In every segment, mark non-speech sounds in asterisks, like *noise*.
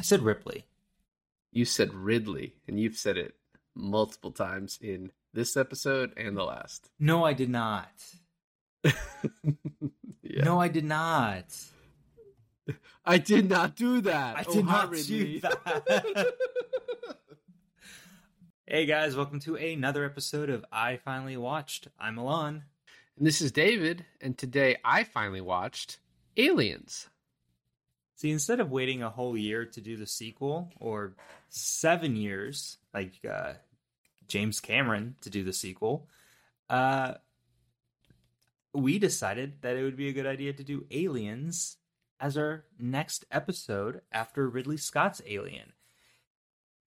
I said Ripley. You said Ridley, and you've said it multiple times in this episode and the last. No, I did not. *laughs* yeah. No, I did not. I did not do that. I Oh, did hi, not Ridley. do that. *laughs* hey guys, welcome to another episode of I Finally Watched. I'm Milan. And this is David, and today I finally watched Aliens. See, instead of waiting a whole year to do the sequel, or seven years, like uh, James Cameron to do the sequel, uh, we decided that it would be a good idea to do Aliens as our next episode after Ridley Scott's Alien.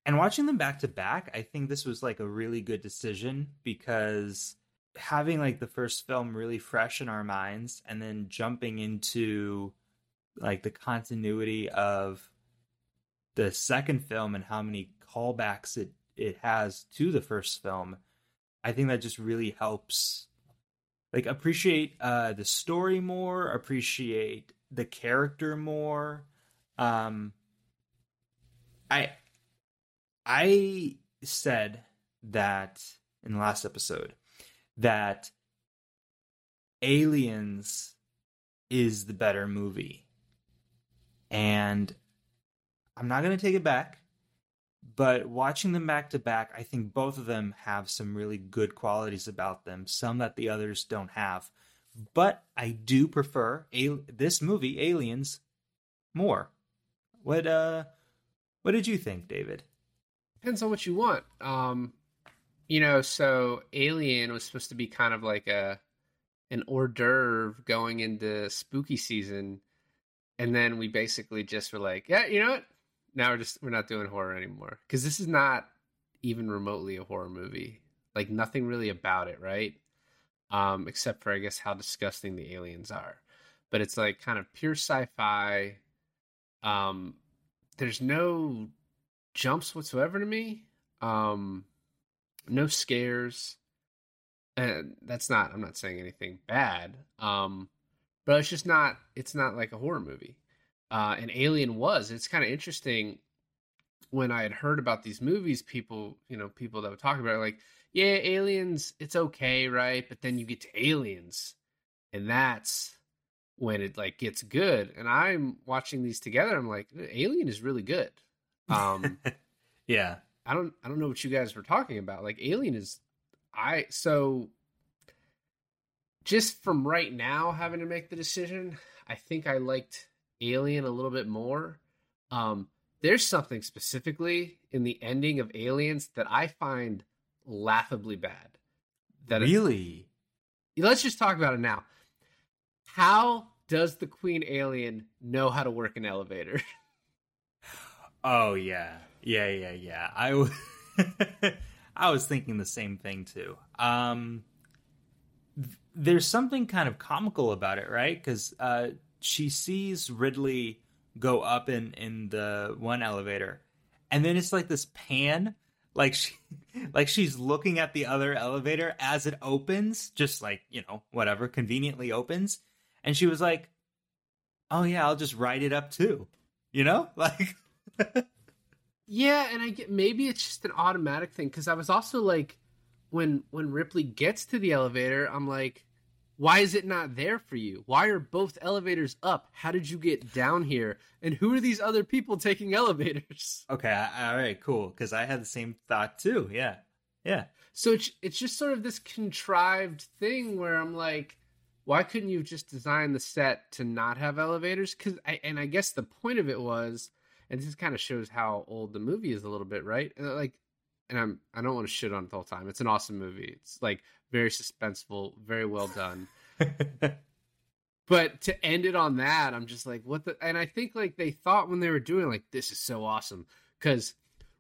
And watching them back to back, I think this was like a really good decision because having like the first film really fresh in our minds and then jumping into like the continuity of the second film and how many callbacks it it has to the first film i think that just really helps like appreciate uh the story more appreciate the character more. Um i i said that in the last episode that aliens is the better movie and I'm not going to take it back, but watching them back to back, I think both of them have some really good qualities about them, some that the others don't have. But I do prefer a- this movie, Aliens, more. What uh, what did you think, David? Depends on what you want. Um, you know, so Alien was supposed to be kind of like a an hors d'oeuvre going into spooky season, and then we basically just were like, yeah, you know what? Now we're just we're not doing horror anymore because this is not even remotely a horror movie. Like nothing really about it, right? Um, except for I guess how disgusting the aliens are. But it's like kind of pure sci-fi. Um, there's no jumps whatsoever to me. Um, no scares. And that's not. I'm not saying anything bad. Um, but it's just not. It's not like a horror movie. Uh, and Alien was. It's kind of interesting. When I had heard about these movies, people, you know, people that would talk about it, like, yeah, Aliens, it's okay, right? But then you get to Aliens, and that's when it like gets good. And I'm watching these together. I'm like, Alien is really good. Um, *laughs* yeah, I don't I don't know what you guys were talking about. Like Alien is I so just from right now having to make the decision, I think I liked Alien a little bit more. Um there's something specifically in the ending of Aliens that I find laughably bad. That it- really. let's just talk about it now. How does the Queen Alien know how to work an elevator? *laughs* Oh yeah, yeah, yeah, yeah. I w- *laughs* I was thinking the same thing too. Um, there's something kind of comical about it, right? Because uh, she sees Ridley go up in in the one elevator, and then it's like this pan, like she, *laughs* like she's looking at the other elevator as it opens, just like you know whatever conveniently opens, and she was like, "Oh yeah, I'll just ride it up too," you know, *laughs* like. Yeah, and I get maybe it's just an automatic thing because I was also like, when when Ripley gets to the elevator, I'm like, why is it not there for you? Why are both elevators up? How did you get down here? And who are these other people taking *laughs* elevators? Okay, all right, cool. Because I had the same thought too. Yeah, yeah, So it's it's just sort of this contrived thing where I'm like, why couldn't you just design the set to not have elevators? Because I and I guess the point of it was, and this kind of shows how old the movie is a little bit, right? Uh, Like, and I'm I don't want to shit on it the whole time. It's an awesome movie. It's like very suspenseful, very well done. *laughs* But to end it on that, I'm just like, what the? And I think like they thought when they were doing like this is so awesome because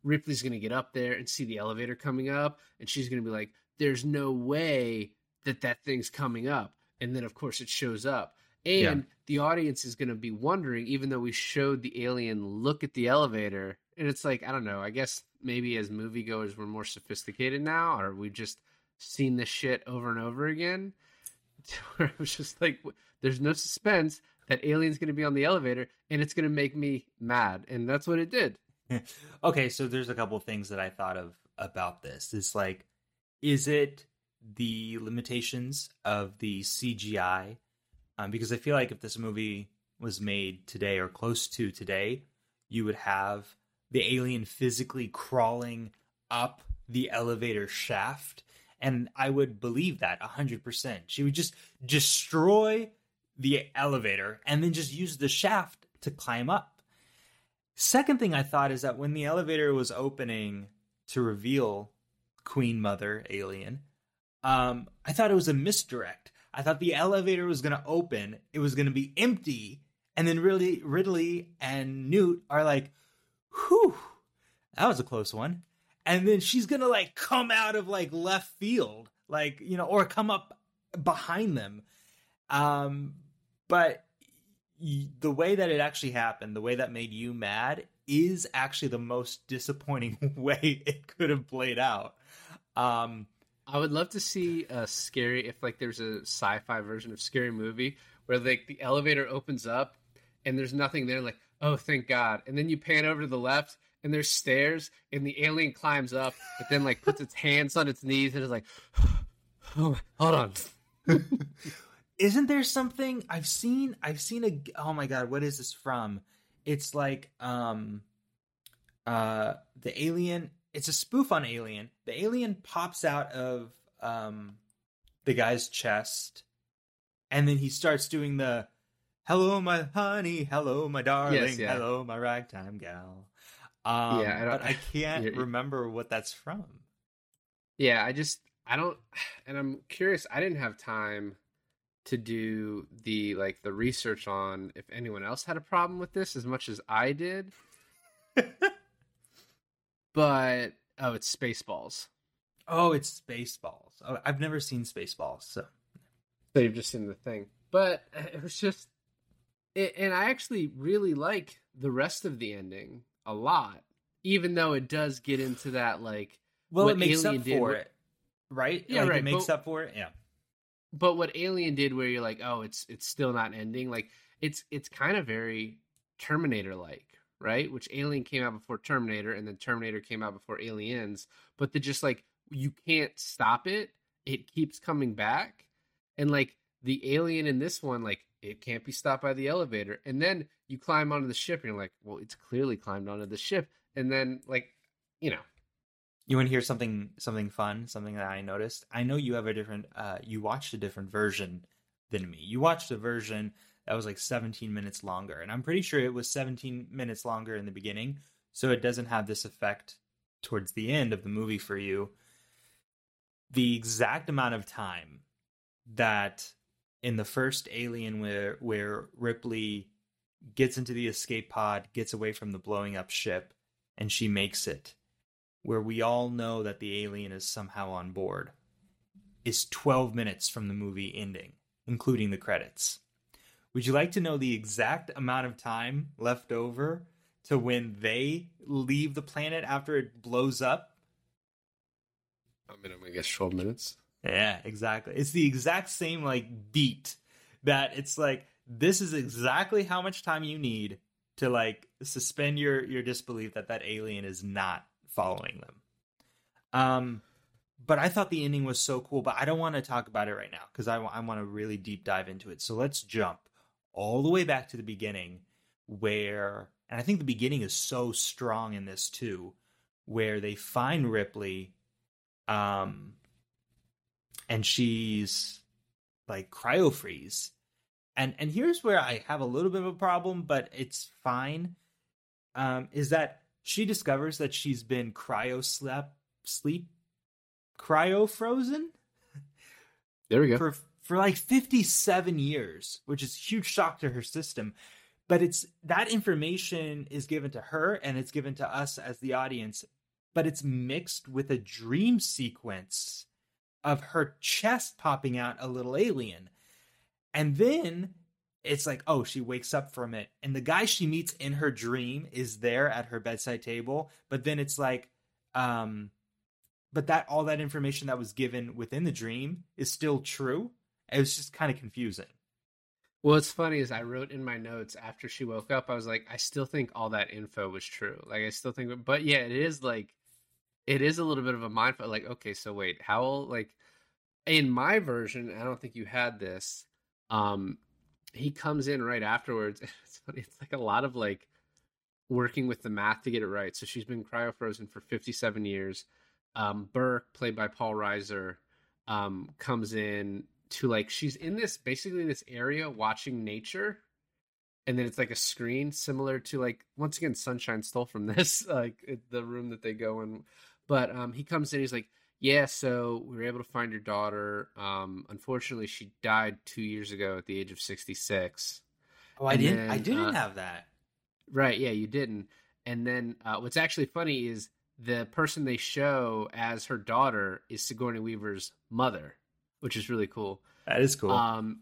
Ripley's gonna get up there and see the elevator coming up, and she's gonna be like, "There's no way that that thing's coming up," and then of course it shows up, and Yeah. the audience is gonna be wondering, even though we showed the alien look at the elevator, and it's like I don't know. I guess maybe as moviegoers we're more sophisticated now, or we've just seen this shit over and over again. *laughs* Where it was just like, there's no suspense. that alien's going to be on the elevator and it's going to make me mad. And that's what it did. *laughs* okay, so there's a couple things that I thought of about this. It's like, is it the limitations of the CGI? Um, because I feel like if this movie was made today or close to today, you would have the alien physically crawling up the elevator shaft. And I would believe that 100%. She would just destroy the elevator and then just use the shaft to climb up. Second thing I thought is that when the elevator was opening to reveal Queen Mother Alien, um, I thought it was a misdirect. I thought the elevator was going to open, it was going to be empty, and then really Ridley and Newt are like, "Whew, that was a close one." And then she's to like come out of like left field, like you know, or come up behind them. Um, but the way that it actually happened, the way that made you mad, is actually the most disappointing *laughs* way it could have played out. Um, I would love to see a scary if like there's a sci-fi version of scary movie where like the elevator opens up and there's nothing there like oh thank god. And then you pan over to the left and there's stairs and the alien climbs up but then like puts its hands on its knees and is like *sighs* oh hold on. *laughs* Isn't there something I've seen I've seen a oh my god what is this from? It's like um uh the alien it's a spoof on alien. The alien pops out of um the guy's chest and then he starts doing the hello my honey hello my darling yes, yeah. hello my ragtime gal um yeah I but i can't *laughs* remember what that's from yeah i just i don't *sighs* and i'm curious i didn't have time to do the like the research on if anyone else had a problem with this as much as I did. *laughs* but oh, it's Spaceballs. Oh, it's Spaceballs. Oh, I've never seen Spaceballs, so so you've just seen the thing. But it was just, and I actually really like the rest of the ending a lot, even though it does get into that like. Well, it makes Alien up for it, right? Yeah, like, right. It makes but, up for it. Yeah but what Alien did, where you're like, oh, it's it's still not ending. Like it's it's kind of very Terminator like, right? Which Alien came out before Terminator, and then Terminator came out before Aliens. But the just like you can't stop it; it keeps coming back, and like the alien in this one, like it can't be stopped by the elevator. And then you climb onto the ship, and you're like, well, it's clearly climbed onto the ship. And then like, you know, you want to hear something something fun, something that I noticed? I know you have a different uh you watched a different version than me. You watched a version that was like 17 minutes longer, and I'm pretty sure it was 17 minutes longer in the beginning, so it doesn't have this effect towards the end of the movie for you. The exact amount of time that in the first Alien where where Ripley gets into the escape pod, gets away from the blowing up ship, and she makes it where we all know that the alien is somehow on board, is 12 minutes from the movie ending, including the credits. Would you like to know the exact amount of time left over to when they leave the planet after it blows up? I mean, I guess 12 minutes. Yeah, exactly. It's the exact same like beat that it's like this is exactly how much time you need to like suspend your your disbelief that that alien is not following them. Um, but I thought the ending was so cool, but I don't want to talk about it right now because I, I want to really deep dive into it. So let's jump all the way back to the beginning where, and I think the beginning is so strong in this too, where they find Ripley, um, and she's like cryo freeze. And, and here's where I have a little bit of a problem, but it's fine. Um, is that she discovers that she's been cryo slept sleep cryo frozen. There we go. For for like 57 years, which is huge shock to her system. But it's that information is given to her and it's given to us as the audience, but it's mixed with a dream sequence of her chest popping out a little alien. And then it's like, oh, she wakes up from it. And the guy she meets in her dream is there at her bedside table. But then it's like, um, but that all that information that was given within the dream is still true. It was just kind of confusing. Well, what's funny is I wrote in my notes after she woke up, I was like, I still think all that info was true. Like, I still think, but yeah, it is like, it is a little bit of a mindfuck. Like, okay, so wait, how, like, in my version, I don't think you had this. Um, he comes in right afterwards. *laughs* It's funny. It's like a lot of like working with the math to get it right. So she's been cryofrozen for 57 years. Um, Burke, played by Paul Reiser, um, comes in to like she's in this basically this area watching nature, and then it's like a screen similar to like once again Sunshine stole from *laughs* this like the room that they go in. But um, he comes in, he's like, yeah, so we were able to find your daughter. Um, unfortunately, she died two years ago at the age of 66. Oh, I and didn't. Then, I didn't uh, have that. Right. Yeah, you didn't. And then uh, what's actually funny is the person they show as her daughter is Sigourney Weaver's mother, which is really cool. That is cool. Um,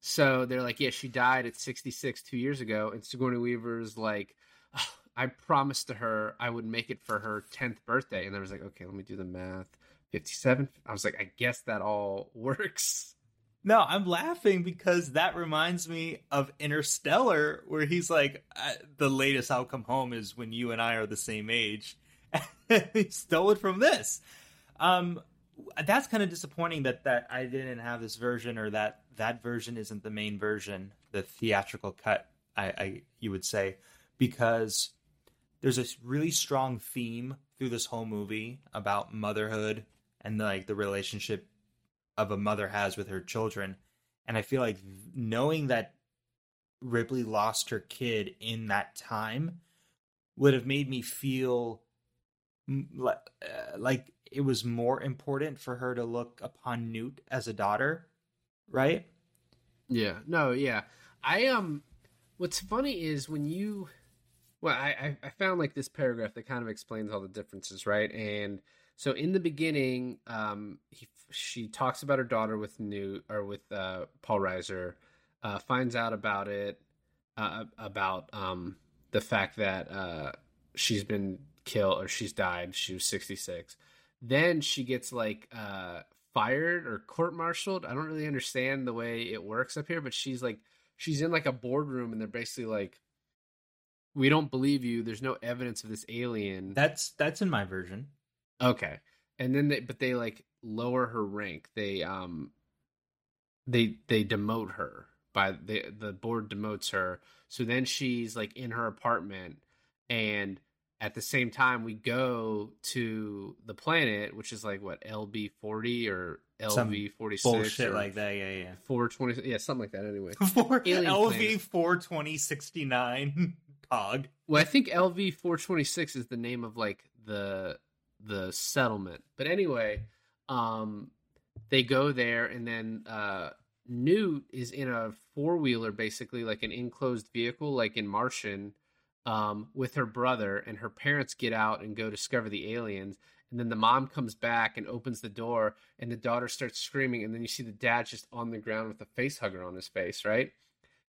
so they're like, yeah, she died at 66 two years ago, and Sigourney Weaver's like, oh, I promised to her I would make it for her 10th birthday, and I was like, okay, let me do the math. 57. I was like, I guess that all *laughs* works. No, I'm laughing because that reminds me of Interstellar, where he's like, the latest outcome home is when you and I are the same age. *laughs* he stole it from this. Um, that's kind of disappointing that that I didn't have this version, or that that version isn't the main version, the theatrical cut. I, I you would say because there's a really strong theme through this whole movie about motherhood and like the relationship of a mother has with her children. And I feel like knowing that Ripley lost her kid in that time would have made me feel uh, like it was more important for her to look upon Newt as a daughter, right? Yeah. No, yeah. I um what's funny is when you well, I I found like this paragraph that kind of explains all the differences, right? And so in the beginning, um, he, she talks about her daughter with Newt or with uh, Paul Reiser, uh, finds out about it, uh, about um, the fact that uh, she's been killed or she's died. She was sixty six. Then she gets like uh, fired or court martialed. I don't really understand the way it works up here, but she's like she's in like a boardroom and they're basically like we don't believe you. There's no evidence of this alien. That's that's in my version. Okay. And then they but they like lower her rank. They um they they demote her by the the board demotes her. So then she's like in her apartment and at the same time we go to the planet which is like what LB40 or LV46 bullshit like that yeah yeah 420 yeah something like that anyway *laughs* 4 LV42069 well, I think LV four twenty six is the name of like the the settlement. But anyway, um, they go there, and then uh, Newt is in a four wheeler, basically like an enclosed vehicle, like in Martian, um, with her brother, and her parents get out and go discover the aliens. And then the mom comes back and opens the door, and the daughter starts screaming. And then you see the dad just on the ground with a face hugger on his face, right?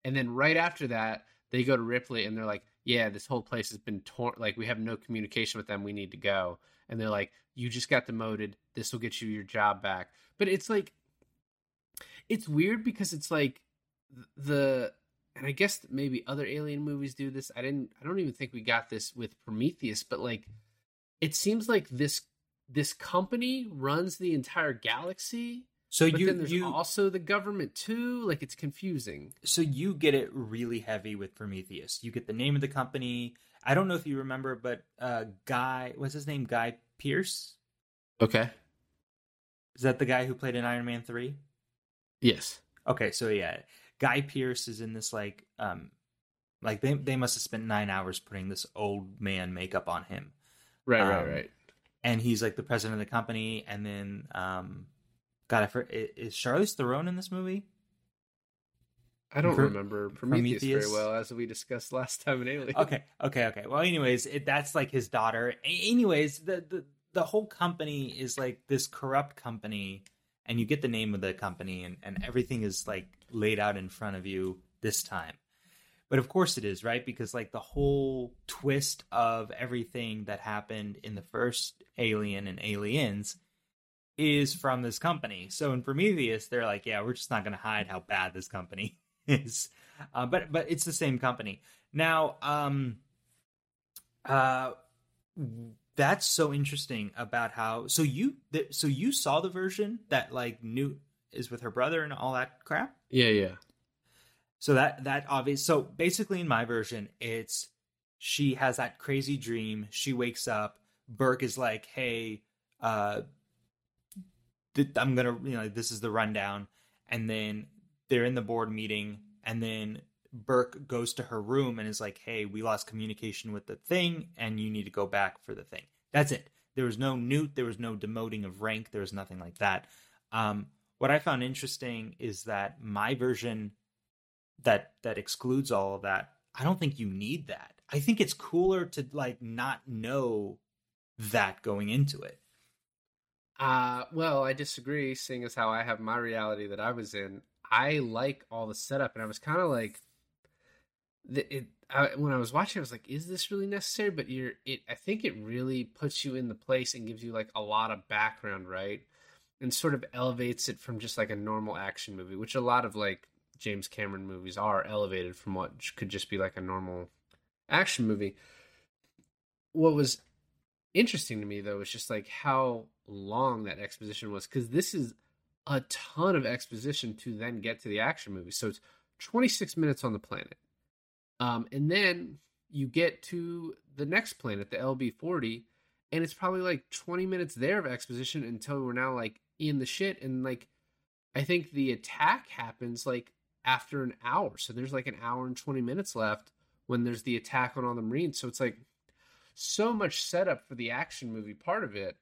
And then right after that, they go to Ripley and they're like, "Yeah, this whole place has been torn. Like we have no communication with them. We need to go." and they're like, "You just got demoted. This will get you your job back." But it's like, it's weird because it's like the, and I guess maybe other alien movies do this. I didn't. I don't even think we got this with Prometheus, but like, it seems like this this company runs the entire galaxy. So but you, then there's you, also the government too. Like it's confusing. So you get it really heavy with Prometheus. You get the name of the company, I don't know if you remember, but uh, Guy, what's his name? Guy Pearce. Okay. Is that the guy who played in Iron Man three? Yes. Okay, so yeah, Guy Pearce is in this like, um, like they they must have spent nine hours putting this old man makeup on him. Right, um, right, right. And he's like the president of the company, and then, um, God, I for, is Charlize Theron in this movie? I don't Pr- remember Prometheus, Prometheus, very well, as we discussed last time in Alien. Okay, okay, okay. Well, anyways, it, that's like his daughter. Anyways, the, the the whole company is like this corrupt company, and you get the name of the company, and and everything is like laid out in front of you this time. But of course it is, right? Because like the whole twist of everything that happened in the first Alien and Aliens is from this company. So in Prometheus, they're like, yeah, we're just not going to hide how bad this company *laughs* is. Uh, but but it's the same company. Now, um, uh, that's so interesting about how. So you th- so you saw the version that like Newt is with her brother and all that crap. Yeah, yeah. So that that obvious. So basically, in my version, it's she has that crazy dream. She wakes up. Burke is like, "Hey, uh, I'm gonna, you know, this is the rundown." And then they're in the board meeting, and then Burke goes to her room and is like, "Hey, we lost communication with the thing, and you need to go back for the thing." That's it. There was no Newt. There was no demoting of rank. There was nothing like that. Um, what I found interesting is that my version that that excludes all of that. I don't think you need that. I think it's cooler to like not know that going into it. Uh, well, I disagree, seeing as how I have my reality that I was in. I like all the setup, and I was kind of like, the, it. I, when I was watching, I was like, "Is this really necessary?" But you're, it. I think it really puts you in the place and gives you like a lot of background, right? And sort of elevates it from just like a normal action movie, which a lot of like James Cameron movies are elevated from what could just be like a normal action movie. What was interesting to me though was just like how long that exposition was because this is a ton of exposition to then get to the action movie. So it's 26 minutes on the planet. Um, and then you get to the next planet, the LB 40, and it's probably like 20 minutes there of exposition until we're now like in the shit. And like, I think the attack happens like after an hour. So there's like an hour and 20 minutes left when there's the attack on all the Marines. So it's like so much setup for the action movie part of it.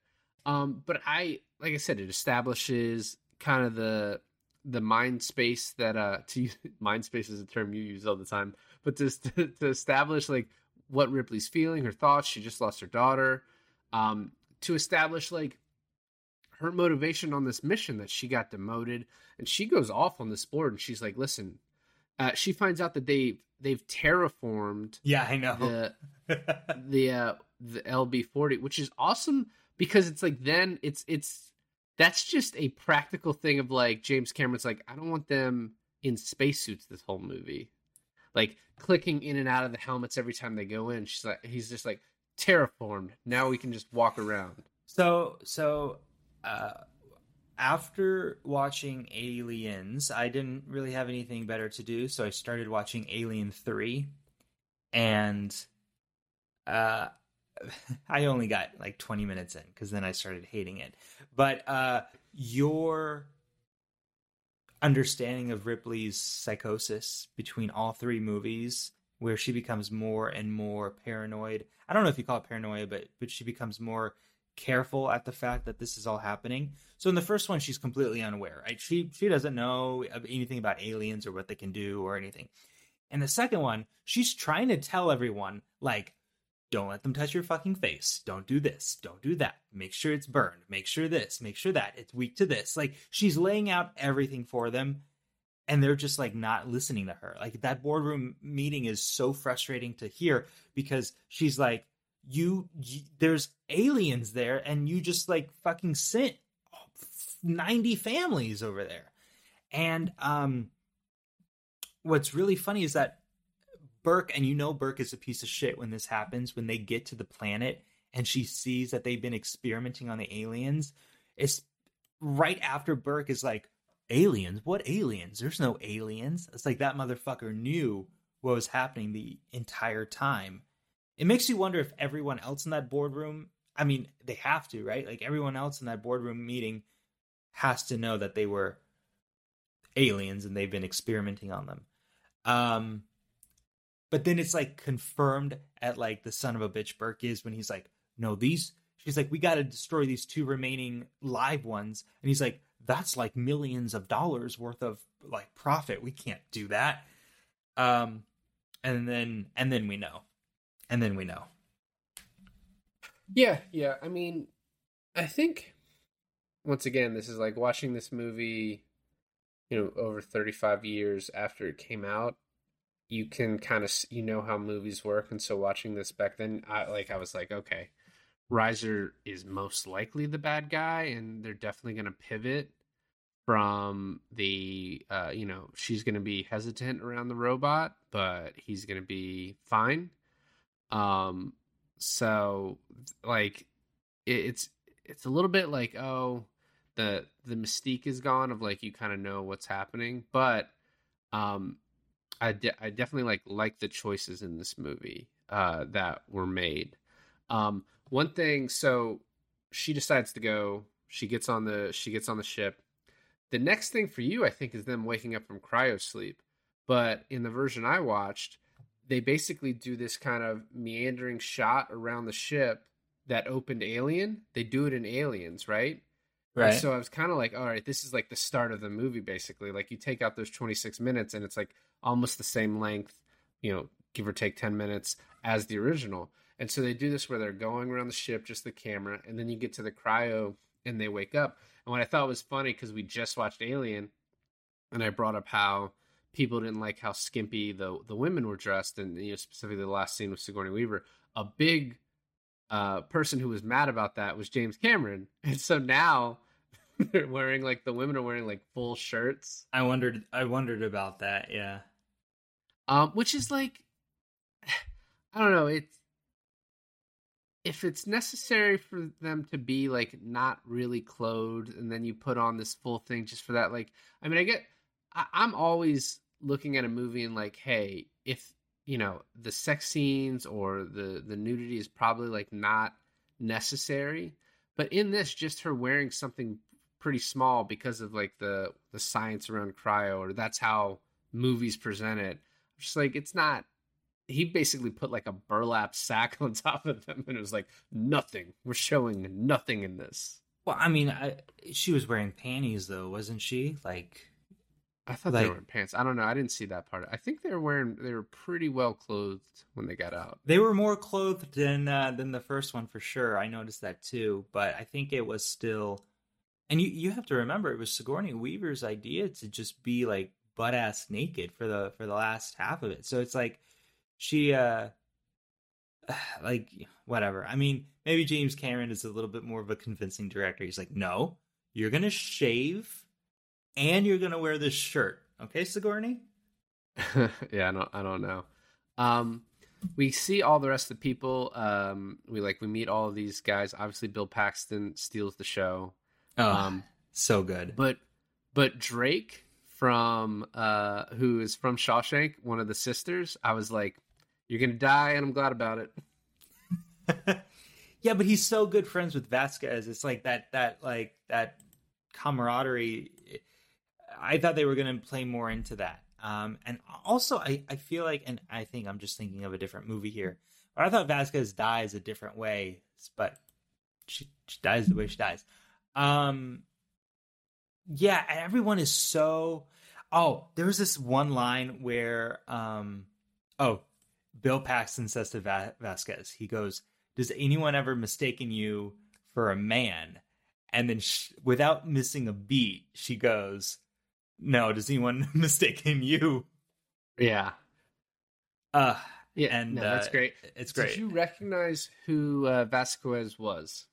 Um, but I, like I said, it establishes kind of the the mind space that uh *laughs* to use, mind space is a term you use all the time, but to *laughs* to establish like what Ripley's feeling, her thoughts. She just lost her daughter. Um, to establish like her motivation on this mission that she got demoted and she goes off on this board and she's like listen uh, she finds out that they they've terraformed yeah i know the *laughs* the uh the lb40 which is awesome because it's like then it's it's that's just a practical thing of like james cameron's like i don't want them in spacesuits this whole movie. Like clicking in and out of the helmets every time they go in. She's like he's just like terraformed. Now we can just walk around. So so uh, after watching Aliens, I didn't really have anything better to do, so I started watching Alien Three, and uh, *laughs* I only got like twenty minutes in because then I started hating it. But uh, your understanding of Ripley's psychosis between all three movies where she becomes more and more paranoid. I don't know if you call it paranoia, but but she becomes more careful at the fact that this is all happening. So in the first one, she's completely unaware. Right? She she doesn't know anything about aliens or what they can do or anything. And the second one, she's trying to tell everyone like, don't let them touch your fucking face. Don't do this. Don't do that. Make sure it's burned. Make sure this. Make sure that. It's weak to this. Like she's laying out everything for them. And they're just like not listening to her. Like that boardroom meeting is so frustrating to hear because she's like, you, you there's aliens there and you just like fucking sent 90 families over there and um what's really funny is that burke and you know burke is a piece of shit when this happens when they get to the planet and she sees that they've been experimenting on the aliens it's right after burke is like aliens what aliens there's no aliens it's like that motherfucker knew what was happening the entire time it makes you wonder if everyone else in that boardroom, I mean, they have to, right? Like everyone else in that boardroom meeting has to know that they were aliens and they've been experimenting on them. Um but then it's like confirmed at like the son of a bitch Burke is when he's like, no, these she's like, we gotta destroy these two remaining live ones. And he's like, that's like millions of dollars worth of like profit. We can't do that. Um and then and then we know and then we know. Yeah, yeah. I mean, I think once again, this is like watching this movie, you know, over 35 years after it came out. You can kind of you know how movies work, and so watching this back then, I like I was like, okay, Reiser is most likely the bad guy, and they're definitely going to pivot. from the uh, you know she's going to be hesitant around the robot, but he's going to be fine. Um, so like it, it's it's a little bit like oh the the mystique is gone of like you kind of know what's happening, but um, I de- I definitely like like the choices in this movie uh that were made. Um, one thing, so she decides to go. She gets on the she gets on the ship. The next thing for you, I think, is them waking up from cryo sleep. But in the version I watched, they basically do this kind of meandering shot around the ship that opened Alien. They do it in Aliens, right? Right. And so I was kind of like, all right, this is like the start of the movie, basically. Like you take out those 26 minutes and it's like almost the same length, you know, give or take 10 minutes as the original. And so they do this where they're going around the ship, just the camera, and then you get to the cryo and they wake up. And what I thought was funny because we just watched Alien, and I brought up how people didn't like how skimpy the the women were dressed, and you know specifically the last scene with Sigourney Weaver. A big uh, person who was mad about that was James Cameron, *laughs* and so now *laughs* they're wearing like the women are wearing like full shirts. I wondered. I wondered about that. Yeah. Um, which is like, *sighs* I don't know. It's if it's necessary for them to be like not really clothed, and then you put on this full thing just for that. Like, I mean, I get. I, I'm always looking at a movie and like, hey, if you know the sex scenes or the the nudity is probably like not necessary, but in this, just her wearing something pretty small because of like the the science around cryo, or that's how movies present it. Just like it's not he basically put like a burlap sack *laughs* on top of them and it was like nothing we're showing nothing in this Well, I mean, I, she was wearing panties though, wasn't she? Like, i thought they were in pants i don't know i didn't see that part i think they were wearing they were pretty well clothed when they got out they were more clothed than uh, than the first one for sure. I noticed that too, but I think it was still. And you you have to remember, it was Sigourney Weaver's idea to just be like butt ass naked for the for the last half of it. So it's like she uh *sighs* like whatever. I mean, maybe James Cameron is a little bit more of a convincing director. He's like, "No, you're going to shave and you're going to wear this shirt." Okay, Sigourney? *laughs* yeah i don't i don't know um we see all the rest of the people um we like we meet all of these guys obviously bill paxton steals the show Oh, um so good. but but Drake from uh who is from Shawshank, one of the sisters, I was like, You're gonna die and I'm glad about it. *laughs* yeah, but he's so good friends with Vasquez. It's like that that like that camaraderie. I thought they were to play more into that. Um, and also, I, I feel like, and I think I'm just thinking of a different movie here. But I thought Vasquez dies a different way, but she, she dies the way she dies. Um, yeah, everyone is so. Oh, there was this one line where, um, oh, Bill Paxton says to Va- Vasquez, he goes, "Does anyone ever mistaken you for a man?" And then, sh- without missing a beat, she goes, "No, does anyone *laughs* mistaken you?" Yeah. Uh, Yeah. and no, that's uh, great. It's great. Did you recognize who uh, Vasquez was?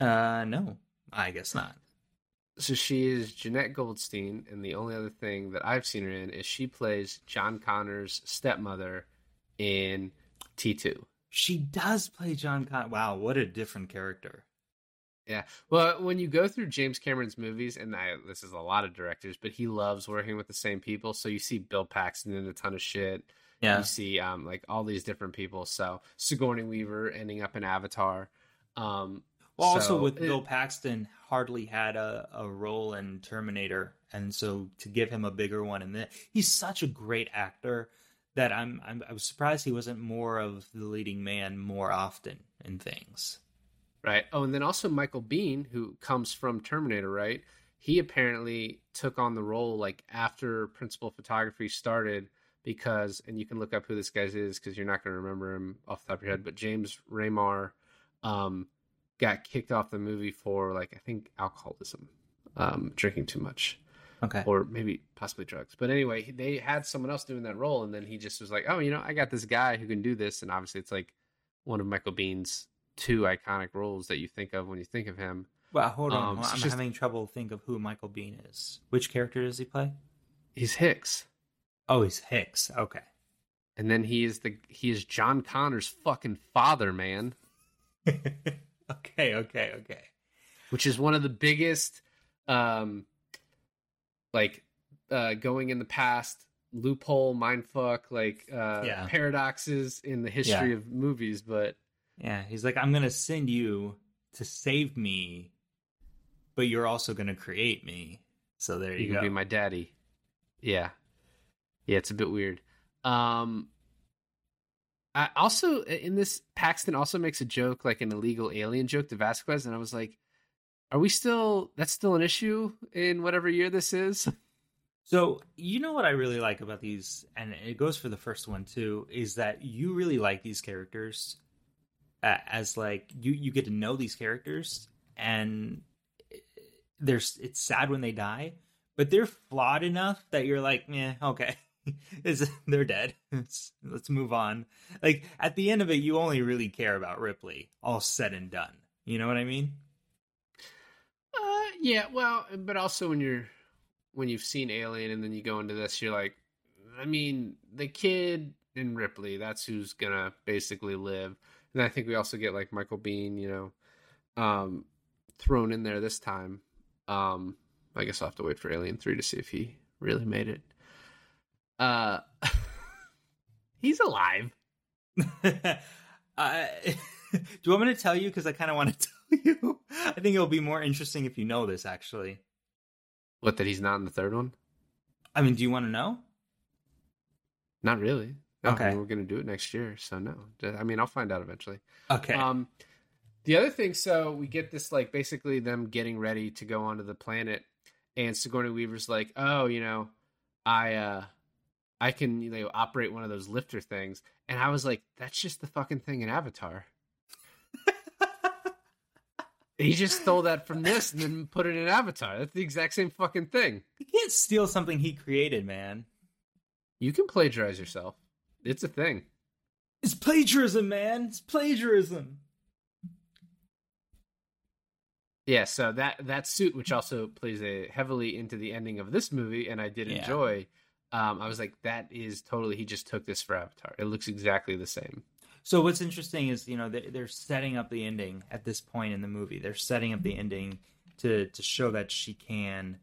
Uh, no, I guess not. So she is Jenette Goldstein, and the only other thing that I've seen her in is she plays John Connor's stepmother in T2. She does play John Connor. Wow, what a different character. Yeah. Well, when you go through James Cameron's movies, and I, this is a lot of directors, but he loves working with the same people. So you see Bill Paxton in a ton of shit. Yeah, You see um, like all these different people. So Sigourney Weaver ending up in Avatar. Um, Well, also So, with it- Bill Paxton, hardly had a, a role in Terminator, and so to give him a bigger one in that, he's such a great actor that I'm, I'm I was surprised he wasn't more of the leading man more often in things. Right. Oh, and then also Michael Biehn, who comes from Terminator, right? He apparently took on the role like after principal photography started because, and you can look up who this guy is because you're not going to remember him off the top of your head, but James Remar um, got kicked off the movie for like, I think alcoholism, um, drinking too much, Okay, or maybe possibly drugs. But anyway, they had someone else doing that role, and then he just was like, oh, you know, I got this guy who can do this. And obviously, it's like one of Michael Biehn's two iconic roles that you think of when you think of him. Well, hold on. Um, I'm just- having trouble think of who Michael Biehn is. Which character does he play? He's Hicks. Oh, he's Hicks. Okay. And then he is the he is John Connor's fucking father, man. *laughs* *laughs* okay, okay, okay. which is one of the biggest um like uh going in the past loophole mindfuck like uh Yeah. paradoxes in the history Yeah. of movies but Yeah, he's like, I'm gonna send you to save me, but you're also gonna create me. So there you you, can go. be my daddy yeah yeah it's a bit weird um I also in this Paxton also makes a joke like an illegal alien joke to Vasquez and I was like are we still that's still an issue in whatever year this is? *laughs* So you know what I really like about these, and it goes for the first one too, is that you really like these characters uh, as like you you get to know these characters, and there's it's sad when they die, but they're flawed enough that you're like, yeah, okay, *laughs* *laughs* is they're dead. Let's, move on. Like at the end of it, you only really care about Ripley, all said and done. You know what I mean? Uh, yeah, well, but also when you're when you've seen Alien and then you go into this, you're like, I mean, the kid and Ripley, that's who's gonna basically live. And I think we also get like Michael Biehn, you know, um, thrown in there this time. Um, I guess I'll have to wait for Alien Three to see if he really made it. Uh, *laughs* he's alive. *laughs* uh, *laughs* do you want me to tell you? Because I kind of want to tell you. I think it'll be more interesting if you know this. Actually, What that he's not in the third one? I mean, do you want to know? Not really. No, I Okay. mean, we're gonna do it next year, so no. I mean, I'll find out eventually. Okay. Um, the other thing, so we get this like basically them getting ready to go onto the planet, and Sigourney Weaver's like, "Oh, you know, I uh, I can you know operate one of those lifter things," and I was like, "That's just the fucking thing in Avatar." he just stole that from this and then put it in Avatar. That's the exact same fucking thing. you can't steal something he created, man. You can plagiarize yourself. It's a thing. It's plagiarism, man. It's plagiarism. Yeah, so that that suit, which also plays a heavily into the ending of this movie, and I did Yeah. enjoy. Um, I was like, that is totally. He just took this for Avatar. It looks exactly the same. So what's interesting is you know they, they're setting up the ending at this point in the movie. They're setting up the ending to to show that she can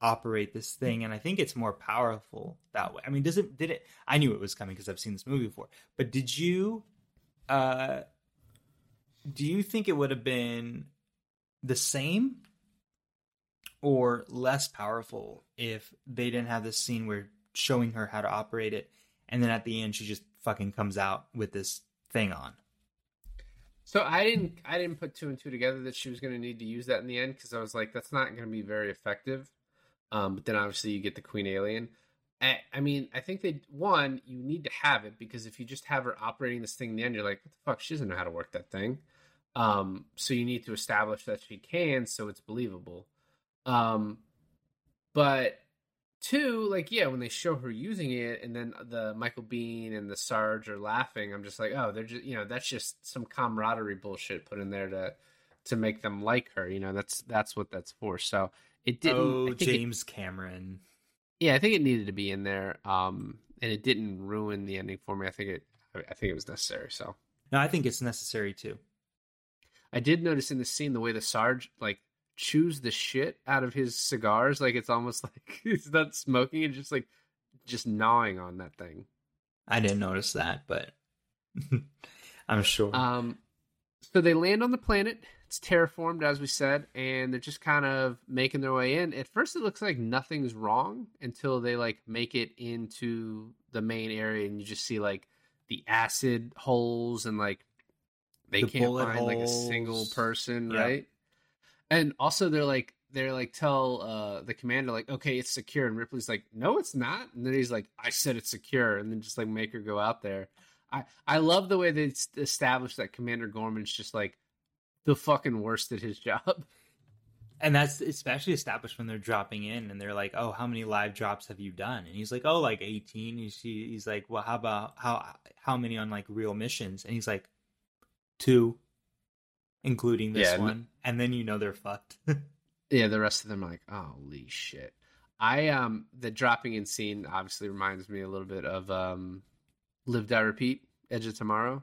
operate this thing, and I think it's more powerful that way. I mean, does it? Did it? I knew it was coming because I've seen this movie before. But did you? uh Do you think it would have been the same or less powerful if they didn't have this scene where showing her how to operate it, and then at the end she just fucking comes out with this thing on? So I didn't. I didn't put two and two together that she was going to need to use that in the end because I was like, that's not going to be very effective. Um, but then obviously you get the Queen Alien. I, I mean, I think they one you need to have it because if you just have her operating this thing in the end, you're like, what the fuck? She doesn't know how to work that thing. Um, so you need to establish that she can, so it's believable. Um, but two, like, yeah, when they show her using it, and then the Michael Biehn and the Sarge are laughing, I'm just like, oh, they're just, you know, that's just some camaraderie bullshit put in there to to make them like her. You know, that's that's what that's for. So it didn't. oh, think it- James Cameron. yeah, I think it needed to be in there. Um, and it didn't ruin the ending for me. I think it, I think it was necessary. So. No, I think it's necessary too. I did notice in the scene the way the Sarge like chews the shit out of his cigars, like it's almost *laughs* like he's not smoking and just like just gnawing on that thing. I didn't notice that, but *laughs* I'm sure. Um, so they land on the planet. It's terraformed, as we said, and they're just kind of making their way in. At first, it looks like nothing's wrong until they like make it into the main area, and you just see like the acid holes and like they The can't find like a single person, Yeah. right? And also, they're like they're like tell uh the commander like okay it's secure and ripley's like no it's not and then he's like i said it's secure and then just like make her go out there i i love the way they established that commander gorman's just like the fucking worst at his *laughs* job and that's especially established when they're dropping in and they're like, "Oh, how many live drops have you done?" And he's like, "Oh, like 18." He's, he's like, "Well, how about how how many on like real missions?" And he's like, two, including this Yeah, n- one. and then you know they're fucked. *laughs* yeah, the rest of them are like, holy shit. I um the dropping in scene obviously reminds me a little bit of um Live Die Repeat, Edge of Tomorrow.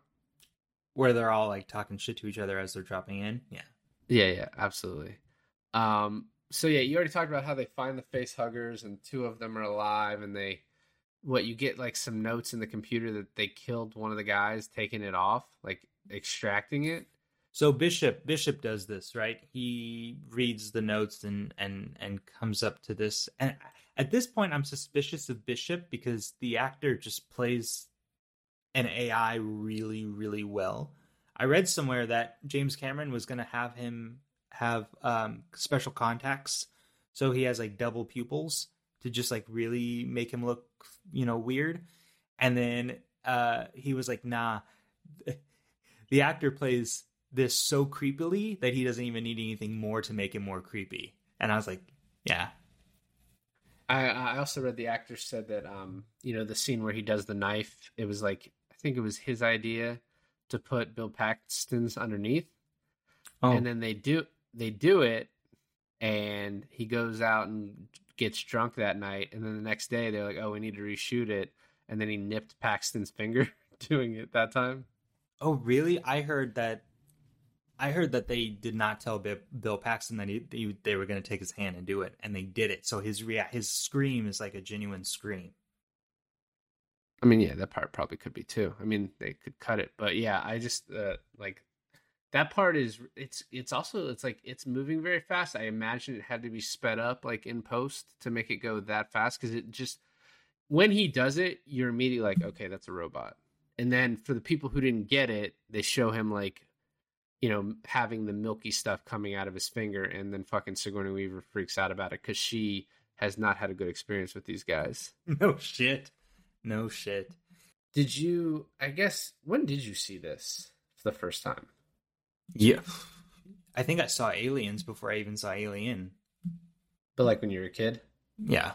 Where they're all like talking shit to each other as they're dropping in. Yeah. Yeah, yeah, absolutely. Um so yeah, you already talked about how they find the face huggers and two of them are alive and they what you get like some notes in the computer that they killed one of the guys taking it off, like extracting it. So Bishop Bishop does this, right? He reads the notes and and and comes up to this. And at this point I'm suspicious of Bishop because the actor just plays an AI really really well. I read somewhere that James Cameron was going to have him have um, special contacts so he has like double pupils to just like really make him look you know weird and then uh he was like nah *laughs* the actor plays this so creepily that he doesn't even need anything more to make it more creepy. And i was like yeah. I i also read the actor said that um you know the scene where he does the knife it was like i think it was his idea to put bill paxton's underneath. Oh. and then they do they do it and he goes out and gets drunk that night. And then the next day they're like oh we need to reshoot it. And then he nipped paxton's finger *laughs* doing it that time. Oh really? I heard that i heard that they did not tell bill paxton that he, they, were going to take his hand and do it and they did it. So his rea- his scream is like a genuine scream. I mean yeah that part probably could be too. I mean they could cut it but yeah i just uh, like that part is it's it's also it's like it's moving very fast. I imagine it had to be sped up like in post to make it go that fast because it just when he does it you're immediately like okay that's a robot. And then for the people who didn't get it they show him like you know having the milky stuff coming out of his finger and then fucking sigourney weaver freaks out about it because she has not had a good experience with these guys *laughs* no shit no shit did you i guess when did you see this for the first time yeah. I think I saw Aliens before I even saw Alien. But like when you were a kid? Yeah.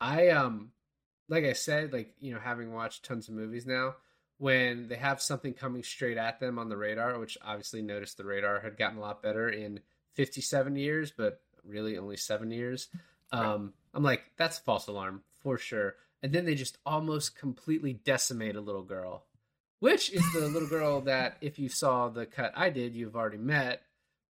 I um like I said, like, you know, having watched tons of movies now, when they have something coming straight at them on the radar, which obviously noticed the radar had gotten a lot better in 57 years, but really only seven years. Um, right. I'm like, that's false alarm for sure. And then they just almost completely decimate a little girl which is the little girl *laughs* that if you saw the cut I did, you've already met.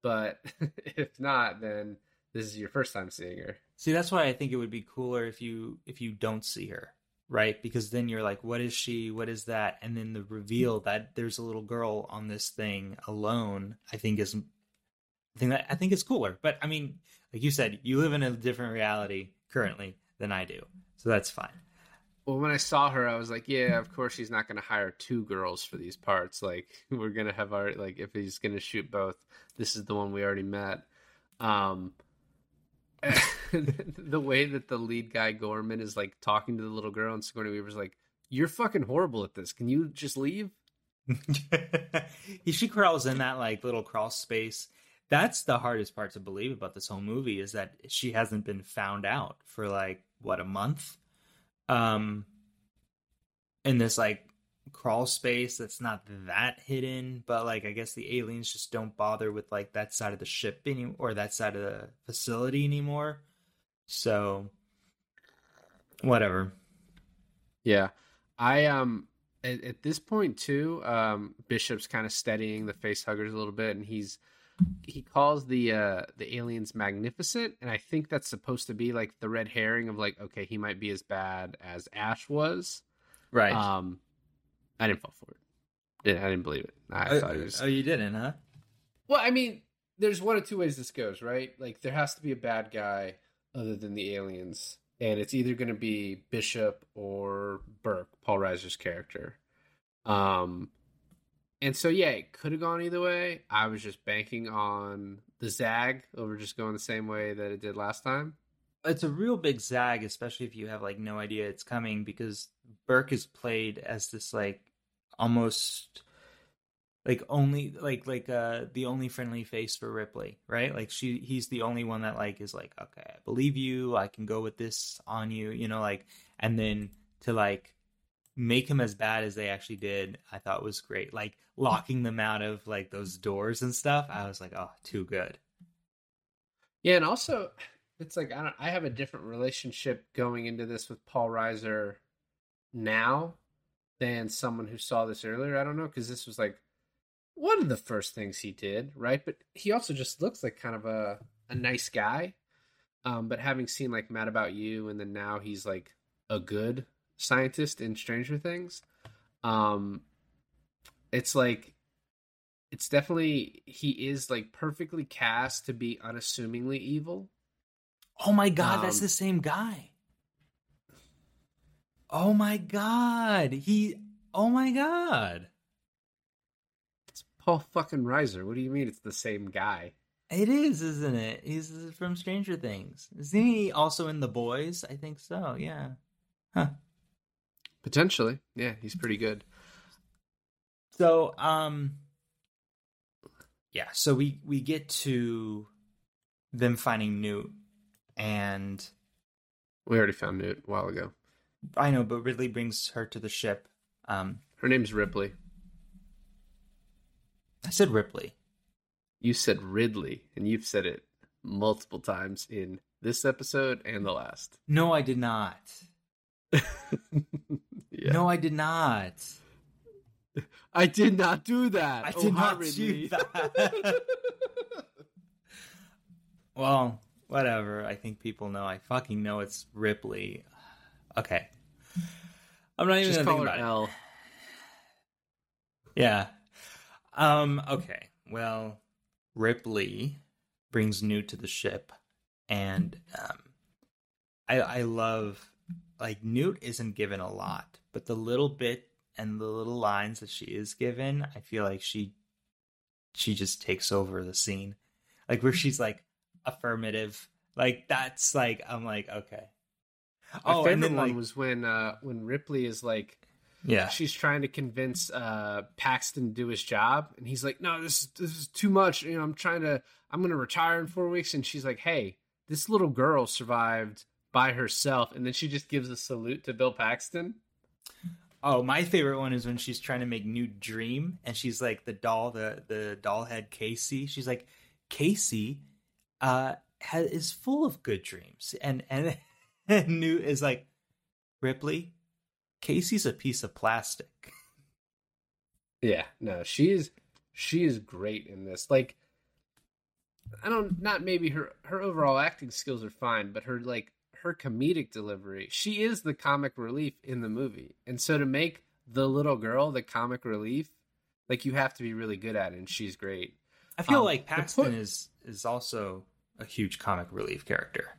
But *laughs* if not, then this is your first time seeing her. See, that's why I think it would be cooler if you if you don't see her, right? Because then you're like, what is she? What is that? And then the reveal that there's a little girl on this thing alone, I think is I think that I think it's cooler. But I mean, like you said, you live in a different reality currently than I do. So that's fine. Well, when I saw her, I was like, yeah, of course he's not going to hire two girls for these parts. Like, *laughs* we're going to have our, like, if he's going to shoot both, this is the one we already met. Um, *laughs* the way that the lead guy, Gorman, is like talking to the little girl, and Sigourney Weaver's like, you're fucking horrible at this. Can you just leave? *laughs* she crawls in that, like, little crawl space. That's the hardest part to believe about this whole movie is that she hasn't been found out for, like, what, a month? um in this like crawl space that's not that hidden but like i guess the aliens just don't bother with like that side of the ship any or that side of the facility anymore. So whatever. Yeah. I um at, at this point too um bishop's kind of steadying the face huggers a little bit and he's he calls the uh the aliens magnificent and i think that's supposed to be like the red herring of like okay he might be as bad as ash was. Right. Um i didn't fall for it. I? Didn't believe it. I uh, thought it was oh you didn't huh? Well i mean there's one of two ways this goes right? Like there has to be a bad guy other than the aliens and it's either going to be bishop or burke paul reiser's character. Um and so yeah, it could have gone either way. I was just banking on the zag over just going the same way that it did last time. It's a real big zag, especially if you have like no idea it's coming, because Burke is played as this like almost like only like like uh the only friendly face for Ripley, right? Like she he's the only one that like is like, okay, I believe you, I can go with this on you, you know, like and then to like make him as bad as they actually did, I thought was great. Like locking them out of like those doors and stuff. I was like, oh, too good. Yeah, and also it's like I don't I have a different relationship going into this with Paul Reiser now than someone who saw this earlier. I don't know because this was like one of the first things he did, right? But he also just looks like kind of a a nice guy. Um, but having seen like Mad About You, and then now he's like a good scientist in Stranger Things, um, it's like it's definitely he is like perfectly cast to be unassumingly evil. Oh my god, Um, that's the same guy. Oh my god, he. Oh my god, It's Paul fucking Reiser. What do you mean it's the same guy? it is, isn't it? He's from Stranger Things. Isn't he also in The Boys? I think so. Yeah. Huh. Potentially, yeah, he's pretty good. So, um, yeah. So we we get to them finding Newt, and We already found it a while ago. I know, but Ridley brings her to the ship. Um, Her name's Ripley. I said Ripley. You said Ridley, and you've said it multiple times in this episode and the last. No, I did not. *laughs* yeah. No, I did not. I did not do that. I Oh, did hi, not Ridley. do that. *laughs* well, whatever. I think people know. I fucking know it's Ripley. Okay. I'm not even Just gonna call think her about it. L. Yeah. Um, okay. Well, Ripley brings Newt to the ship and um I I love like Newt isn't given a lot, but the little bit and the little lines that she is given, I feel like she she just takes over the scene. Like where she's like affirmative. Like that's like I'm like, okay. Oh, favorite and then one like was when uh when Ripley is like yeah. she's trying to convince uh Paxton to do his job and he's like no this this is too much. You know I'm trying to I'm going to retire in 4 weeks. And she's like hey this little girl survived by herself. And then she just gives a salute to Bill Paxton. Oh, my favorite one is when she's trying to make new dream, and she's like the doll, the the doll head Casey. She's like, Casey, uh, ha is full of good dreams, and and, *laughs* and Newt is like, Ripley, Casey's a piece of plastic. yeah no she's she is great in this like I don't not maybe her her overall acting skills are fine but her like her comedic delivery she is the comic relief in the movie and so to make the little girl the comic relief like you have to be really good at it and she's great I feel Um, like Paxton point- is is also a huge comic relief character.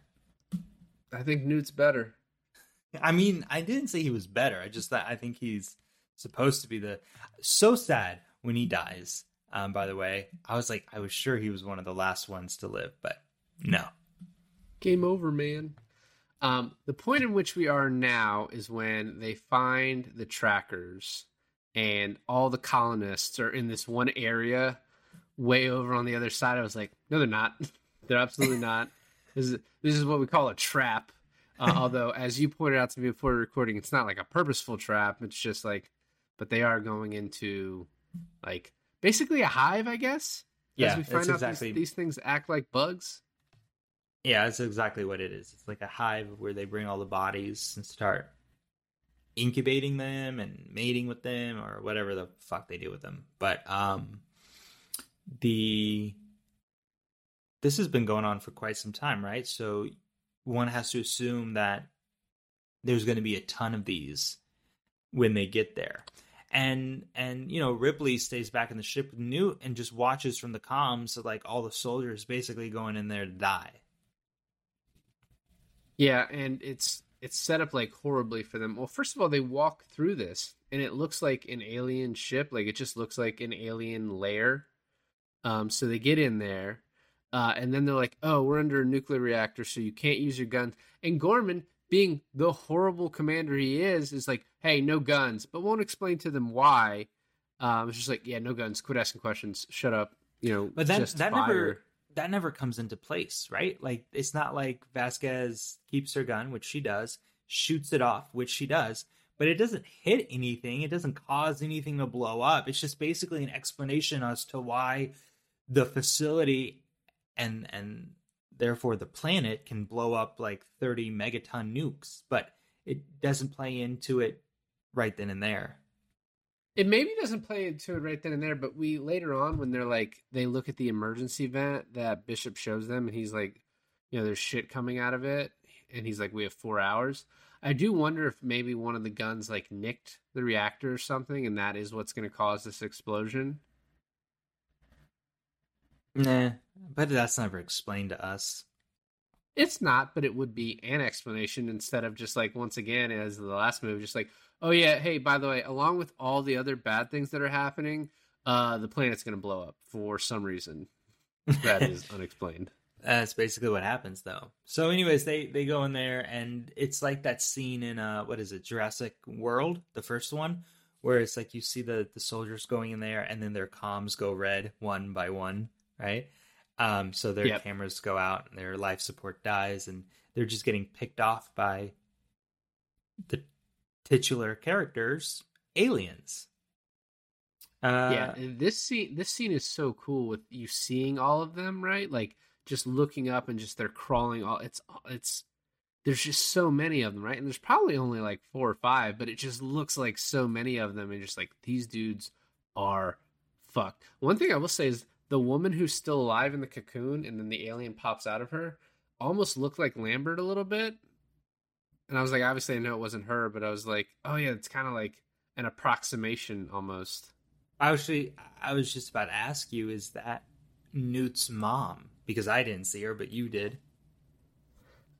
I think newt's better I mean, I didn't say he was better. I just thought I think he's supposed to be the so sad when he dies. Um, by the way, I was like, I was sure he was one of the last ones to live, but no. game over man um the point in which we are now is when they find the trackers and all the colonists are in this one area way over on the other side i was like no they're not *laughs* they're absolutely not this is this is what we call a trap uh, *laughs* although as you pointed out to me before recording it's not like a purposeful trap it's just like but they are going into like basically a hive i guess Yeah, as we find out exactly these, these things act like bugs yeah, that's exactly what it is. It's like a hive where they bring all the bodies and start incubating them and mating with them or whatever the fuck they do with them. But um the this has been going on for quite some time, right? So one has to assume that there's going to be a ton of these when they get there. And and you know Ripley stays back in the ship with Newt and just watches from the comms like all the soldiers basically going in there to die. Yeah, and it's it's set up like horribly for them. Well, first of all, they walk through this and it looks like an alien ship, like it just looks like an alien lair. Um so they get in there uh and then they're like, "Oh, we're under a nuclear reactor, so you can't use your guns." And Gorman, being the horrible commander he is, is like, "Hey, no guns," but won't explain to them why. Um it's just like, "Yeah, no guns. Quit asking questions. Shut up." You know, But that that fire. never that never comes into place, right? Like it's not like Vasquez keeps her gun, which she does, shoots it off, which she does, but it doesn't hit anything. It doesn't cause anything to blow up. It's just basically an explanation as to why the facility and and therefore the planet can blow up like 30 megaton nukes, but it doesn't play into it right then and there. It maybe doesn't play into it right then and there, but we later on when they're like they look at the emergency vent that Bishop shows them and he's like, you know, there's shit coming out of it and he's like, We have four hours. I do wonder if maybe one of the guns like nicked the reactor or something, and that is what's going to cause this explosion. Nah, but that's never explained to us. It's not, but it would be an explanation instead of just like once again as the last movie, just like, oh yeah, hey, by the way, along with all the other bad things that are happening, uh, the planet's going to blow up for some reason that is *laughs* unexplained. That's basically what happens, though. So, anyways, they they go in there, and it's like that scene in uh, what is it, Jurassic World, the first one, where it's like you see the the soldiers going in there, and then their comms go red one by one, right? Um, so their yep. cameras go out, and their life support dies, and they're just getting picked off by the titular characters, aliens. Uh, yeah, this scene this scene is so cool with you seeing all of them, right? Like just looking up and just they're crawling all it's it's there's just so many of them right and there's probably only like four or five but it just looks like so many of them and just like these dudes are fucked one thing i will say is the woman who's still alive in the cocoon and then the alien pops out of her almost looked like lambert a little bit and i was like obviously i know it wasn't her but i was like oh yeah it's kind of like an approximation almost actually i was just about to ask you is that newt's mom because I didn't see her, but you did.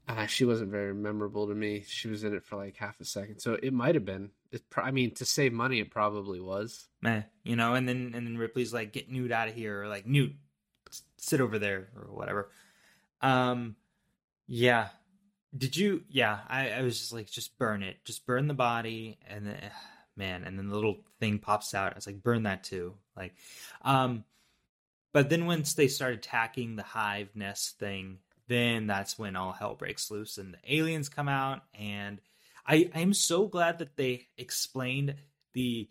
Uh, she wasn't very memorable to me. She was in it for like half a second, so it might have been. I mean, to save money, it probably was. Meh, you know. And then and then Ripley's like, "Get Newt out of here," or like, "Newt, sit over there," or whatever. Um, yeah. Did you? Yeah, I, I was just like, just burn it, just burn the body, and then, man, and then the little thing pops out. I was like, burn that too. Like, um, but then once they start attacking the hive nest thing, then that's when all hell breaks loose and the aliens come out. And I I'm so glad that they explained the.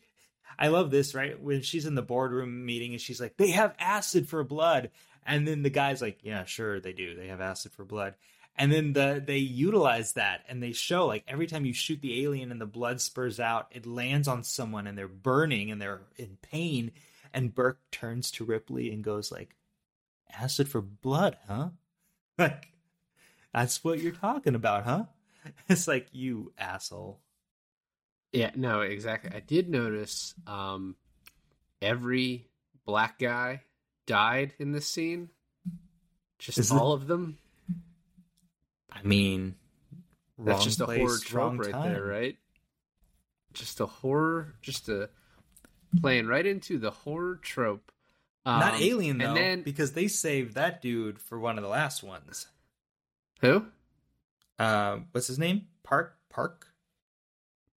I love this right when she's in the boardroom meeting and she's like, they have acid for blood, and then the guy's like, yeah, sure they do. They have acid for blood. And then the they utilize that and they show like every time you shoot the alien and the blood spurs out, it lands on someone and they're burning and they're in pain and Burke turns to Ripley and goes like, "Acid for blood, huh?" *laughs* Like, that's what you're talking about, huh? *laughs* It's like you asshole. Yeah, no, exactly. I did notice um every black guy died in this scene. Just Is all it... of them. I mean, that's just a horror trope right time. there, right? Just a horror, just a playing right into the horror trope. Um, Not Alien though, then, because they saved that dude for one of the last ones. Who? Uh, what's his name? Park Park.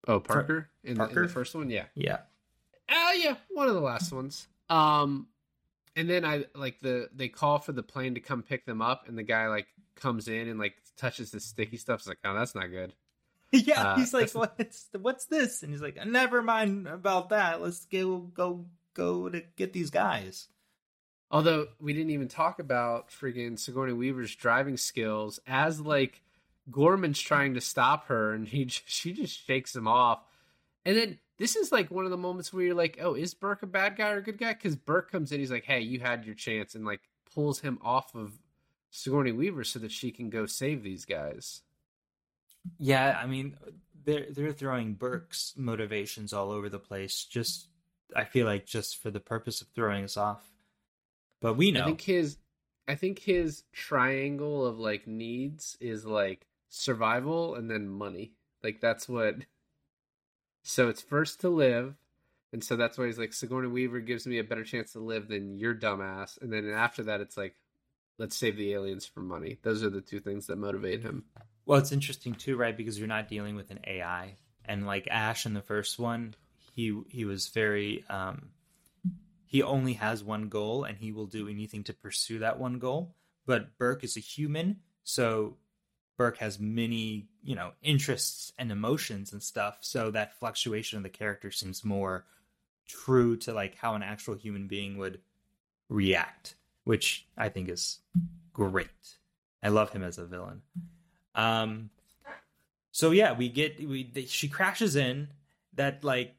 Oh, Parker in, Parker? The, in the first one, yeah, yeah. Uh, yeah, one of the last ones. Um, and then I like the they call for the plane to come pick them up, and the guy like comes in and like touches the sticky stuff. It's like, oh, that's not good. *laughs* yeah, uh, he's like, "What's what's this?" And he's like, "Never mind about that. Let's go go go to get these guys." Although we didn't even talk about friggin' Sigourney Weaver's driving skills as like Gorman's trying to stop her, and he *laughs* she just shakes him off. And then this is like one of the moments where you're like, "Oh, is Burke a bad guy or a good guy?" Because Burke comes in, he's like, "Hey, you had your chance," and like pulls him off of Sigourney Weaver so that she can go save these guys. Yeah, I mean, they're they're throwing Burke's motivations all over the place. Just I feel like just for the purpose of throwing us off. But we know. I think his I think his triangle of like needs is like survival and then money. Like that's what. *laughs* So it's first to live, and so that's why he's like Sigourney Weaver gives me a better chance to live than your dumbass. And then after that, it's like, let's save the aliens for money. Those are the two things that motivate him. Well, it's interesting too, right? Because you're not dealing with an AI, and like Ash in the first one, he he was very um, he only has one goal, and he will do anything to pursue that one goal. But Burke is a human, so Burke has many, you know, interests and emotions and stuff, so that fluctuation of the character seems more true to like how an actual human being would react, which I think is great. I love him as a villain. Um so yeah, we get we she crashes in that like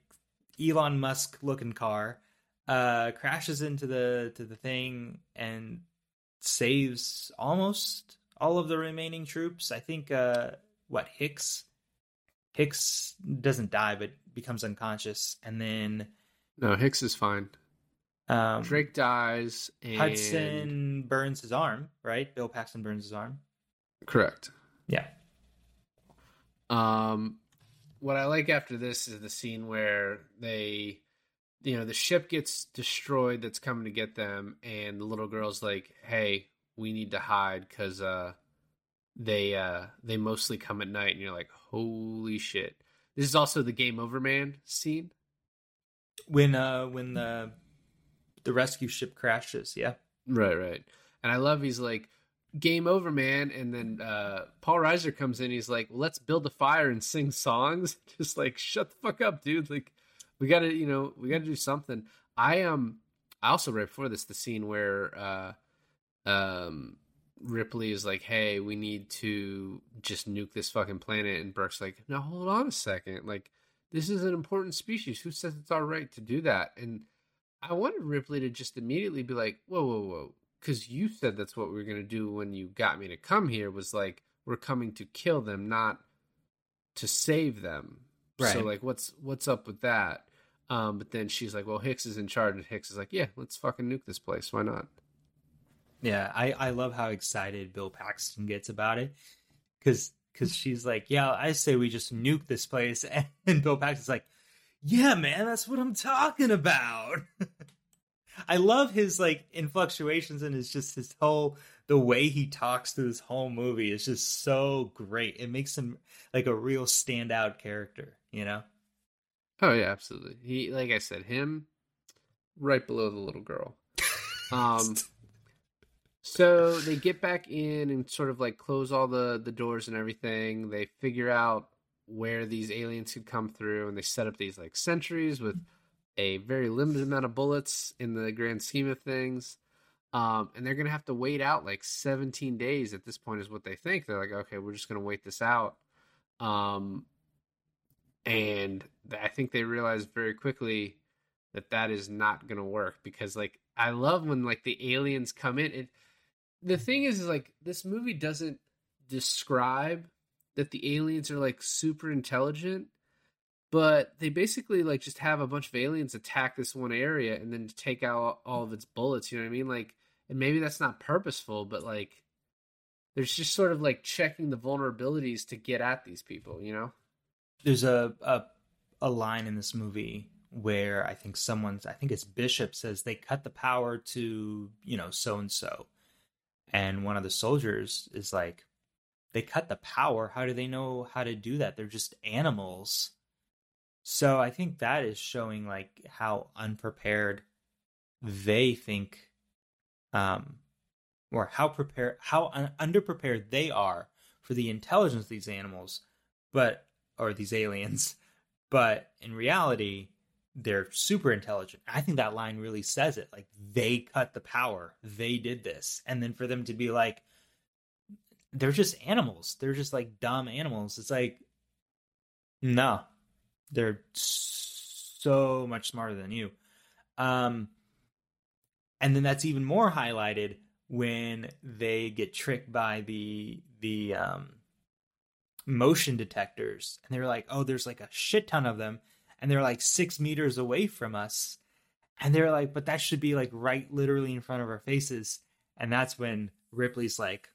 Elon Musk looking car uh crashes into the to the thing and saves almost all of the remaining troops. I think uh what Hicks Hicks doesn't die but becomes unconscious and then No, Hicks is fine. um Drake dies and Hudson burns his arm, right? Bill Paxton burns his arm. correct. Yeah. Um, what I like after this is the scene where they, you know, the ship gets destroyed that's coming to get them, and the little girl's like, "Hey, we need to hide because uh, they uh they mostly come at night," and you're like, "Holy shit!" This is also the game over man scene. When uh when the the rescue ship crashes, yeah. Right, right. And I love he's like, game over, man. And then uh, Paul Reiser comes in. He's like, let's build a fire and sing songs. *laughs* Just like, shut the fuck up, dude. Like, we got to, you know, we got to do something. I um, I also right before this the scene where uh, um, Ripley is like, hey, we need to just nuke this fucking planet, and Burke's like, no, hold on a second, like. This is an important species. Who says it's all right to do that? And I wanted Ripley to just immediately be like, whoa, whoa, whoa. Because you said that's what we were going to do when you got me to come here was like, we're coming to kill them, not to save them. So, like, what's what's up with that? Um, but then she's like, well, Hicks is in charge. And Hicks is like, yeah, let's fucking nuke this place. Why not? Yeah, I I love how excited Bill Paxton gets about it cuz cuz she's like, "Yeah, I say we just nuke this place." *laughs* And Bill Paxton's like, "Yeah, man, that's what I'm talking about." *laughs* I love his like influctuations and his just his whole the way he talks through this whole movie is just so great. It makes him like a real standout character, you know? Oh yeah, absolutely. He, like I said, him right below the little girl. *laughs* Um, so they get back in and sort of like close all the the doors and everything. They figure out where these aliens could come through, and they set up these like sentries with a very limited amount of bullets in the grand scheme of things. Um, and they're gonna have to wait out like 17 days at this point, is what they think. They're like, okay, we're just gonna wait this out. Um, and I think they realized very quickly that that is not to work because like I love when like the aliens come in and the thing is, is like this movie doesn't describe that the aliens are like super intelligent but they basically like just have a bunch of aliens attack this one area and then take out all of its bullets you know what i mean? Like and maybe that's not purposeful but like there's just sort of like checking the vulnerabilities to get at these people you know? There's a, a a line in this movie where I think someone's I think it's Bishop says they cut the power to you know so and so, and one of the soldiers is like, they cut the power. How do they know how to do that? They're just animals. So I think that is showing like how unprepared they think, um, or how prepared how un- underprepared they are for the intelligence of these animals, but or these aliens, *laughs* but in reality, they're super intelligent. I think that line really says it. Like they cut the power, they did this, and then for them to be like, they're just animals. They're just like dumb animals. It's like, no, they're so much smarter than you. Um, and then that's even more highlighted when they get tricked by the the um motion detectors and they're like oh there's like a shit ton of them and they're like six meters away from us and they're like but that should be like right literally in front of our faces and that's when ripley's like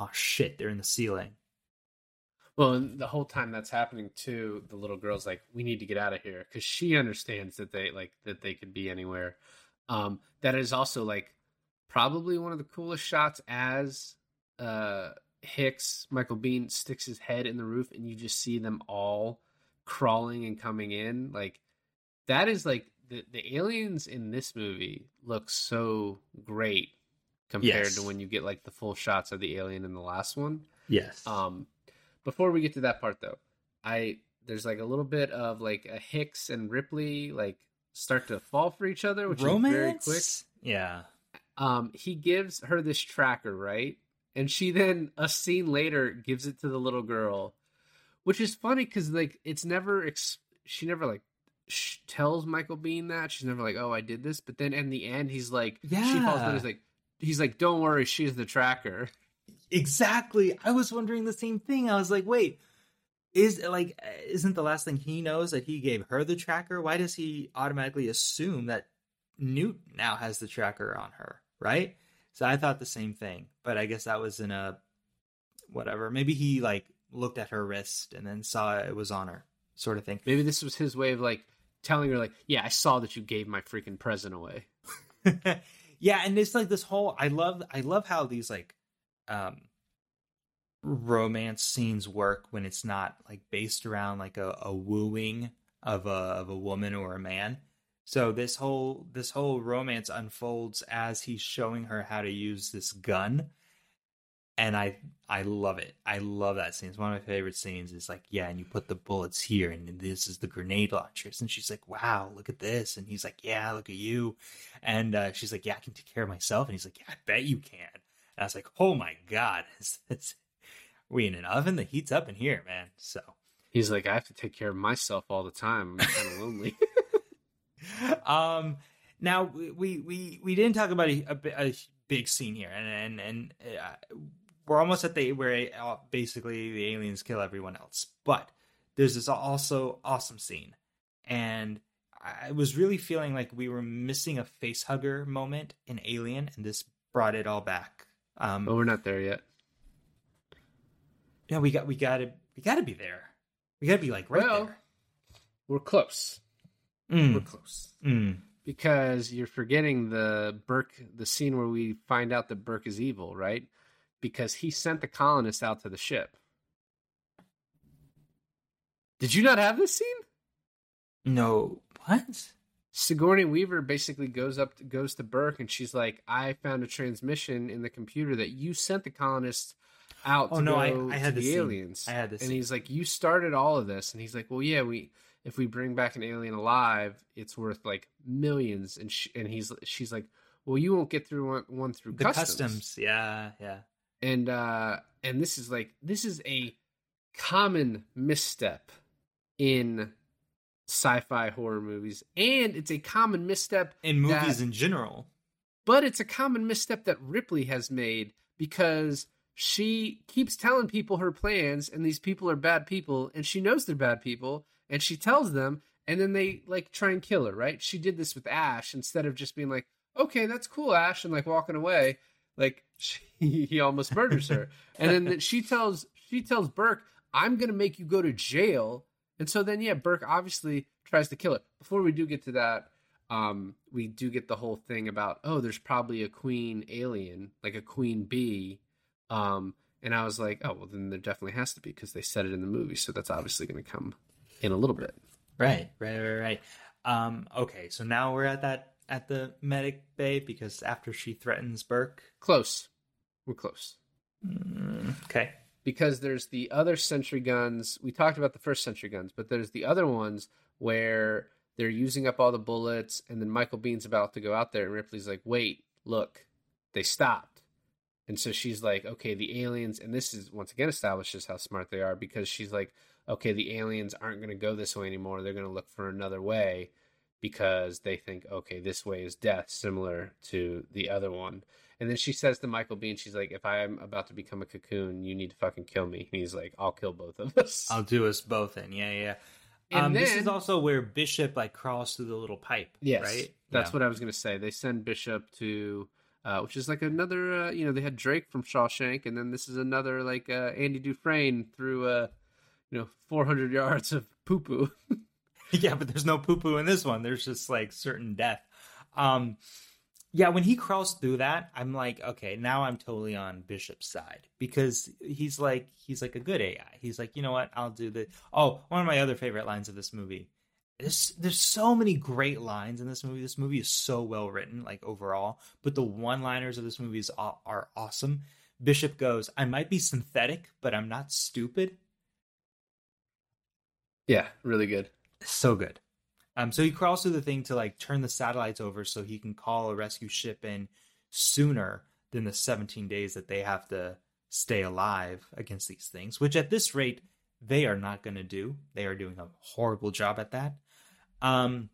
oh shit they're in the ceiling Well, and the whole time that's happening too, the little girl's like, "We need to get out of here," because she understands that they like that they could be anywhere. Um, that is also like probably one of the coolest shots as uh, Hicks Michael Biehn sticks his head in the roof, and you just see them all crawling and coming in. Like that is like the the aliens in this movie look so great compared Yes. to when you get like the full shots of the alien in the last one. Yes. Um, before we get to that part though, I there's like a little bit of like a Hicks and Ripley like start to fall for each other, which Romance. is very quick. Yeah. Um, he gives her this tracker, right? And she then a scene later gives it to the little girl, which is funny because like it's never ex- she never like sh- tells Michael Biehn that she's never like oh I did this, but then in the end he's like yeah she falls down he's like he's like don't worry she's the tracker. Exactly. I was wondering the same thing. I was like, wait, is like isn't the last thing he knows that he gave her the tracker? Why does he automatically assume that Newt now has the tracker on her, right? So I thought the same thing, but I guess that was in a whatever. Maybe he like looked at her wrist and then saw it was on her, sort of thing. Maybe this was his way of like telling her like yeah I saw that you gave my freaking present away. *laughs* yeah, and it's like this whole I love I love how these like um romance scenes work when it's not like based around like a, a wooing of a of a woman or a man. So this whole this whole romance unfolds as he's showing her how to use this gun. And I I love it. I love that scene. It's one of my favorite scenes. It's like, yeah, and you put the bullets here and this is the grenade launchers. And she's like, Wow, look at this. And he's like, Yeah, look at you. And uh, she's like, Yeah, I can take care of myself. And he's like, Yeah, I bet you can. And I was like, Oh my God. *laughs* Is this we in an oven? The heat's up in here, man. So He's like I have to take care of myself all the time. I'm kind of lonely. *laughs* um now we we we didn't talk about a, a, a big scene here and and and uh, we're almost at the where uh, basically the aliens kill everyone else but there's this also awesome scene and i was really feeling like we were missing a face hugger moment in alien and this brought it all back um but we're not there yet. yeah we got we got to we got to be there we got to be like right Well, We're close. Mm, We're close. mm. because you're forgetting the Burke, the scene where we find out that Burke is evil, right? Because he sent the colonists out to the ship. Did you not have this scene? no what Sigourney Weaver basically goes up, to, goes to Burke, and she's like, "I found a transmission in the computer that you sent the colonists out Oh, to no, go I- I had to the scene. aliens." I had this and scene. he's like, "You started all of this," and he's like, "Well, yeah, we." If we bring back an alien alive, it's worth like millions, and sh- and he's she's like, well, you won't get through one, one through the customs. customs yeah yeah and uh and this is like this is a common misstep in sci-fi horror movies. And it's a common misstep in movies that- in general. But it's a common misstep that Ripley has made because she keeps telling people her plans and these people are bad people and she knows they're bad people and she tells them and then they like try and kill her right? She did this with ash instead of just being like okay that's cool ash and like walking away. Like she, *laughs* he almost murders her and then she tells she tells burke i'm gonna make you go to jail and so then yeah burke obviously tries to kill her before we do get to that um, we do get the whole thing about oh, there's probably a queen alien, like a queen bee. Um, and I was like, oh, well, then there definitely has to be because they said it in the movie, so that's obviously going to come in a little bit. Right, right, right, right. Um, okay, so now we're at that at the medic bay because after she threatens Burke. Close, we're close Mm, okay. because there's the other sentry guns. We talked about the first sentry guns, but there's the other ones where they're using up all the bullets, and then Michael Biehn's about to go out there, and Ripley's like, wait, look, they stopped. And so she's like, okay, the aliens, and this is once again establishes how smart they are because she's like, okay, the aliens aren't going to go this way anymore. They're going to look for another way because they think, okay, this way is death, similar to the other one. And then she says to Michael Biehn, she's like, if I'm about to become a cocoon, you need to fucking kill me. And he's like, I'll kill both of *laughs* us. I'll do us both in. Yeah, yeah. And Um, this is also where Bishop like crawls through the little pipe. Yes, right. That's Yeah. what I was going to say. They send Bishop to, uh, which is like another. Uh, you know, they had Drake from Shawshank, and then this is another like uh, Andy Dufresne through, uh, you know, 400 yards of poo poo. *laughs* yeah, but there's no poo poo in this one. There's just like certain death. Um, yeah, when he crawls through that, I'm like, okay, now I'm totally on Bishop's side because he's like, he's like a good AI. He's like, you know what? I'll do the. Oh, one of my other favorite lines of this movie there's there's so many great lines in this movie. This movie is so well written, like overall. But the one-liners of this movie is, are, are awesome. Bishop goes, "I might be synthetic, but I'm not stupid." Yeah, really good. So good. Um, so he crawls through the thing to like turn the satellites over so he can call a rescue ship in sooner than the 17 days that they have to stay alive against these things. Which at this rate, they are not going to do. They are doing a horrible job at that. Um,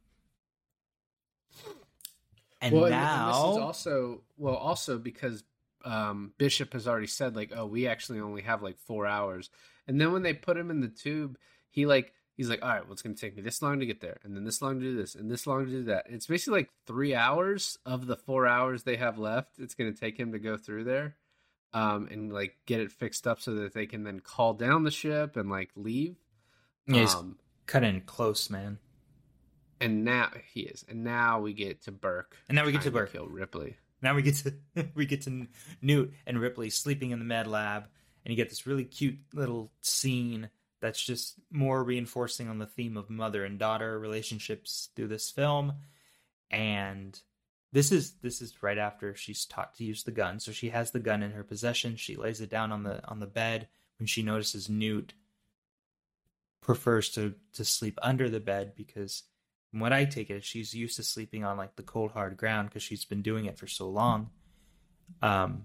and well, now and, and this is also well, also because um, Bishop has already said like, oh, we actually only have like four hours, and then when they put him in the tube, he like he's like, all right, well, it's going to take me this long to get there, and then this long to do this, and this long to do that. It's basically like three hours of the four hours they have left. It's going to take him to go through there, um, and like get it fixed up so that they can then call down the ship and like leave. Yeah, he's um, cutting close, man. And now he is, and now we get to Burke, and now we get to Burke kill Ripley. Now we get to *laughs* we get to Newt and Ripley sleeping in the med lab, and you get this really cute little scene that's just more reinforcing on the theme of mother and daughter relationships through this film. And this is this is right after she's taught to use the gun, so she has the gun in her possession. She lays it down on the on the bed when she notices Newt prefers to to sleep under the bed because from what I take it, she's used to sleeping on like the cold hard ground because she's been doing it for so long. Um,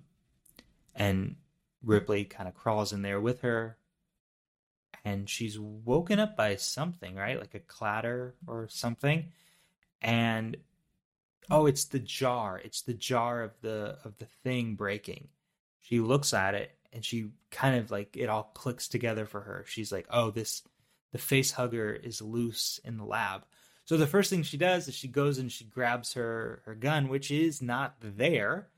and Ripley kind of crawls in there with her, and she's woken up by something, right? Like a clatter or something. And oh, it's the jar. It's the jar of the of the thing breaking. She looks at it and she kind of like it all clicks together for her. She's like, "Oh, this the face hugger is loose in the lab." So the first thing she does is she goes and she grabs her her gun, which is not there.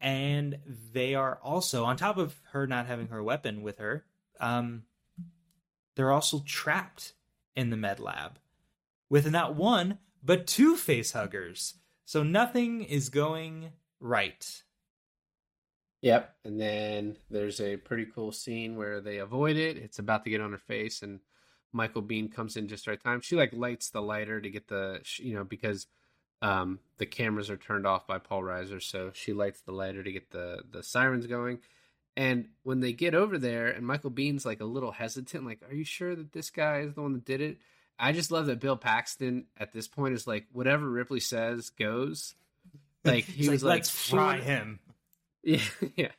And they are also on top of her not having her weapon with her. Um, they're also trapped in the med lab with not one but two face huggers. So nothing is going right. Yep. And then there's a pretty cool scene where they avoid it. It's about to get on her face, and Michael Biehn comes in just right time. She like lights the lighter to get the you know because um, the cameras are turned off by Paul Reiser, so she lights the lighter to get the the sirens going. And when they get over there, and Michael Biehn's like a little hesitant, like, "Are you sure that this guy is the one that did it?" I just love that Bill Paxton at this point is like, whatever Ripley says goes. Like *laughs* he was like, "Let's fry him." *laughs* Yeah, yeah.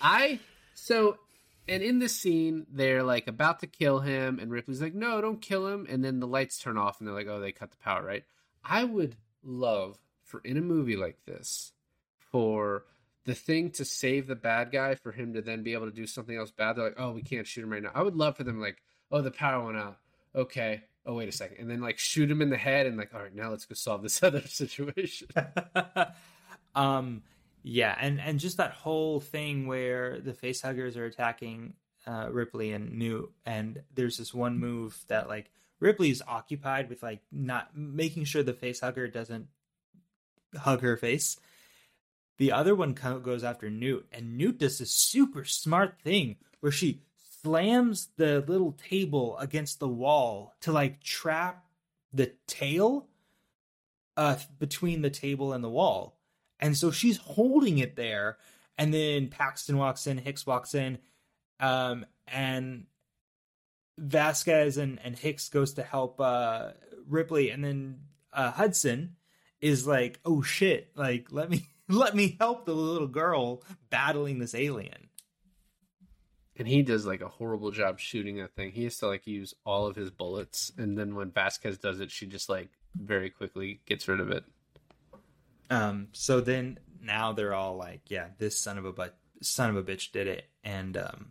I so and in this scene, they're like about to kill him, and Ripley's like, "No, don't kill him." And then the lights turn off, and they're like, "Oh, they cut the power." Right? I would love for in a movie like this for the thing to save the bad guy for him to then be able to do something else bad. They're like, "Oh, we can't shoot him right now." I would love for them like, "Oh, the power went out." Okay. Oh, wait a second, and then like shoot him in the head, and like, all right, now let's go solve this *laughs* other situation. *laughs* um yeah, and and just that whole thing where the facehuggers are attacking uh, Ripley and Newt, and there's this one move that like Ripley's occupied with like not making sure the facehugger doesn't hug her face. The other one goes after Newt, and Newt does this super smart thing where she slams the little table against the wall to like trap the tail uh, between the table and the wall. And so she's holding it there. And then Paxton walks in, Hicks walks in, um, and Vasquez and, and Hicks goes to help uh, Ripley, and then uh, Hudson is like, "Oh shit! Like let me let me help the little girl battling this alien." And he does like a horrible job shooting that thing. He has to like use all of his bullets, and then when Vasquez does it, she just like very quickly gets rid of it. Um, so then now they're all like, yeah, this son of a but son of a bitch did it, and um,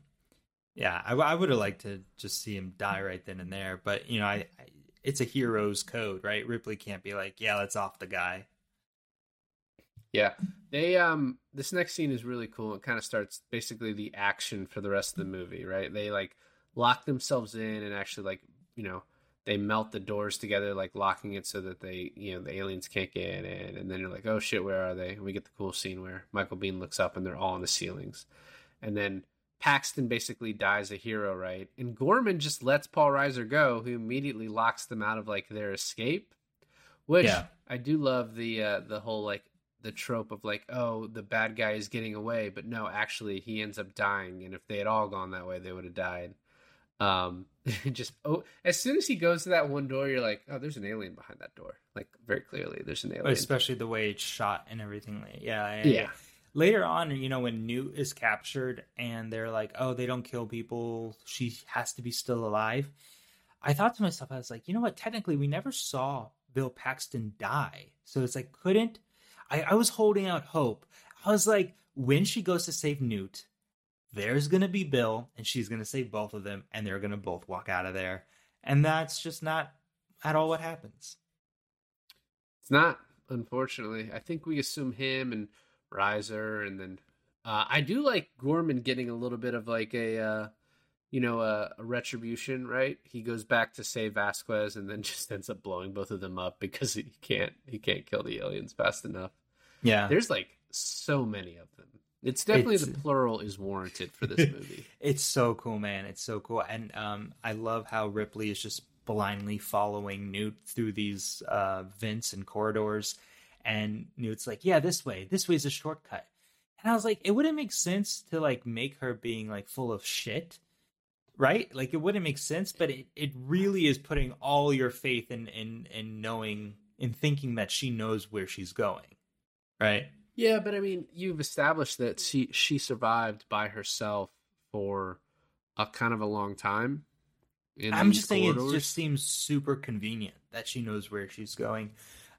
yeah, I, I would have liked to just see him die right then and there, but you know, I, I it's a hero's code, right? Ripley can't be like, yeah, let's off the guy. Yeah. They um this next scene is really cool. It kind of starts basically the action for the rest of the movie, right? They like lock themselves in and actually like, you know, they melt the doors together, like locking it so that they, you know, the aliens can't get in. And then you're like, oh shit, where are they? And we get the cool scene where Michael Biehn looks up and they're all on the ceilings. And then Paxton basically dies a hero, right? And Gorman just lets Paul Reiser go, who immediately locks them out of like their escape. Which Yeah. I do love the uh, the whole like the trope of like, oh, the bad guy is getting away, but no, actually he ends up dying, and if they had all gone that way, they would have died. Um, *laughs* just oh, as soon as he goes to that one door, you're like, oh, there's an alien behind that door. Like very clearly, there's an alien. especially the way it's shot and everything. Yeah, I- Yeah. Later on, you know, when Newt is captured and they're like, "Oh, they don't kill people. She has to be still alive." I thought to myself, I was like, you know what? Technically, we never saw Bill Paxton die, so it's like, couldn't I? I was holding out hope. I was like, when she goes to save Newt, there's gonna be Bill, and she's gonna save both of them, and they're gonna both walk out of there, and that's just not at all what happens. It's not, unfortunately. I think we assume him and Reiser, and then uh, I do like Gorman getting a little bit of like a, uh, you know, a, a retribution. Right? He goes back to save Vasquez, and then *laughs* just ends up blowing both of them up because he can't he can't kill the aliens fast enough. Yeah, There's like so many of them. It's definitely It's- the plural is warranted for this *laughs* movie. It's so cool, man. It's so cool. And um, I love how Ripley is just blindly following Newt through these uh, vents and corridors. And Newt's like, yeah, this way. This way's a shortcut. And I was like, it wouldn't make sense to like make her being like full of shit. Right? Like it wouldn't make sense, but it, it really is putting all your faith in, in in knowing in thinking that she knows where she's going. Right? Yeah, but I mean, you've established that she she survived by herself for a kind of a long time. in I'm just saying it just seems super convenient that she knows where she's going.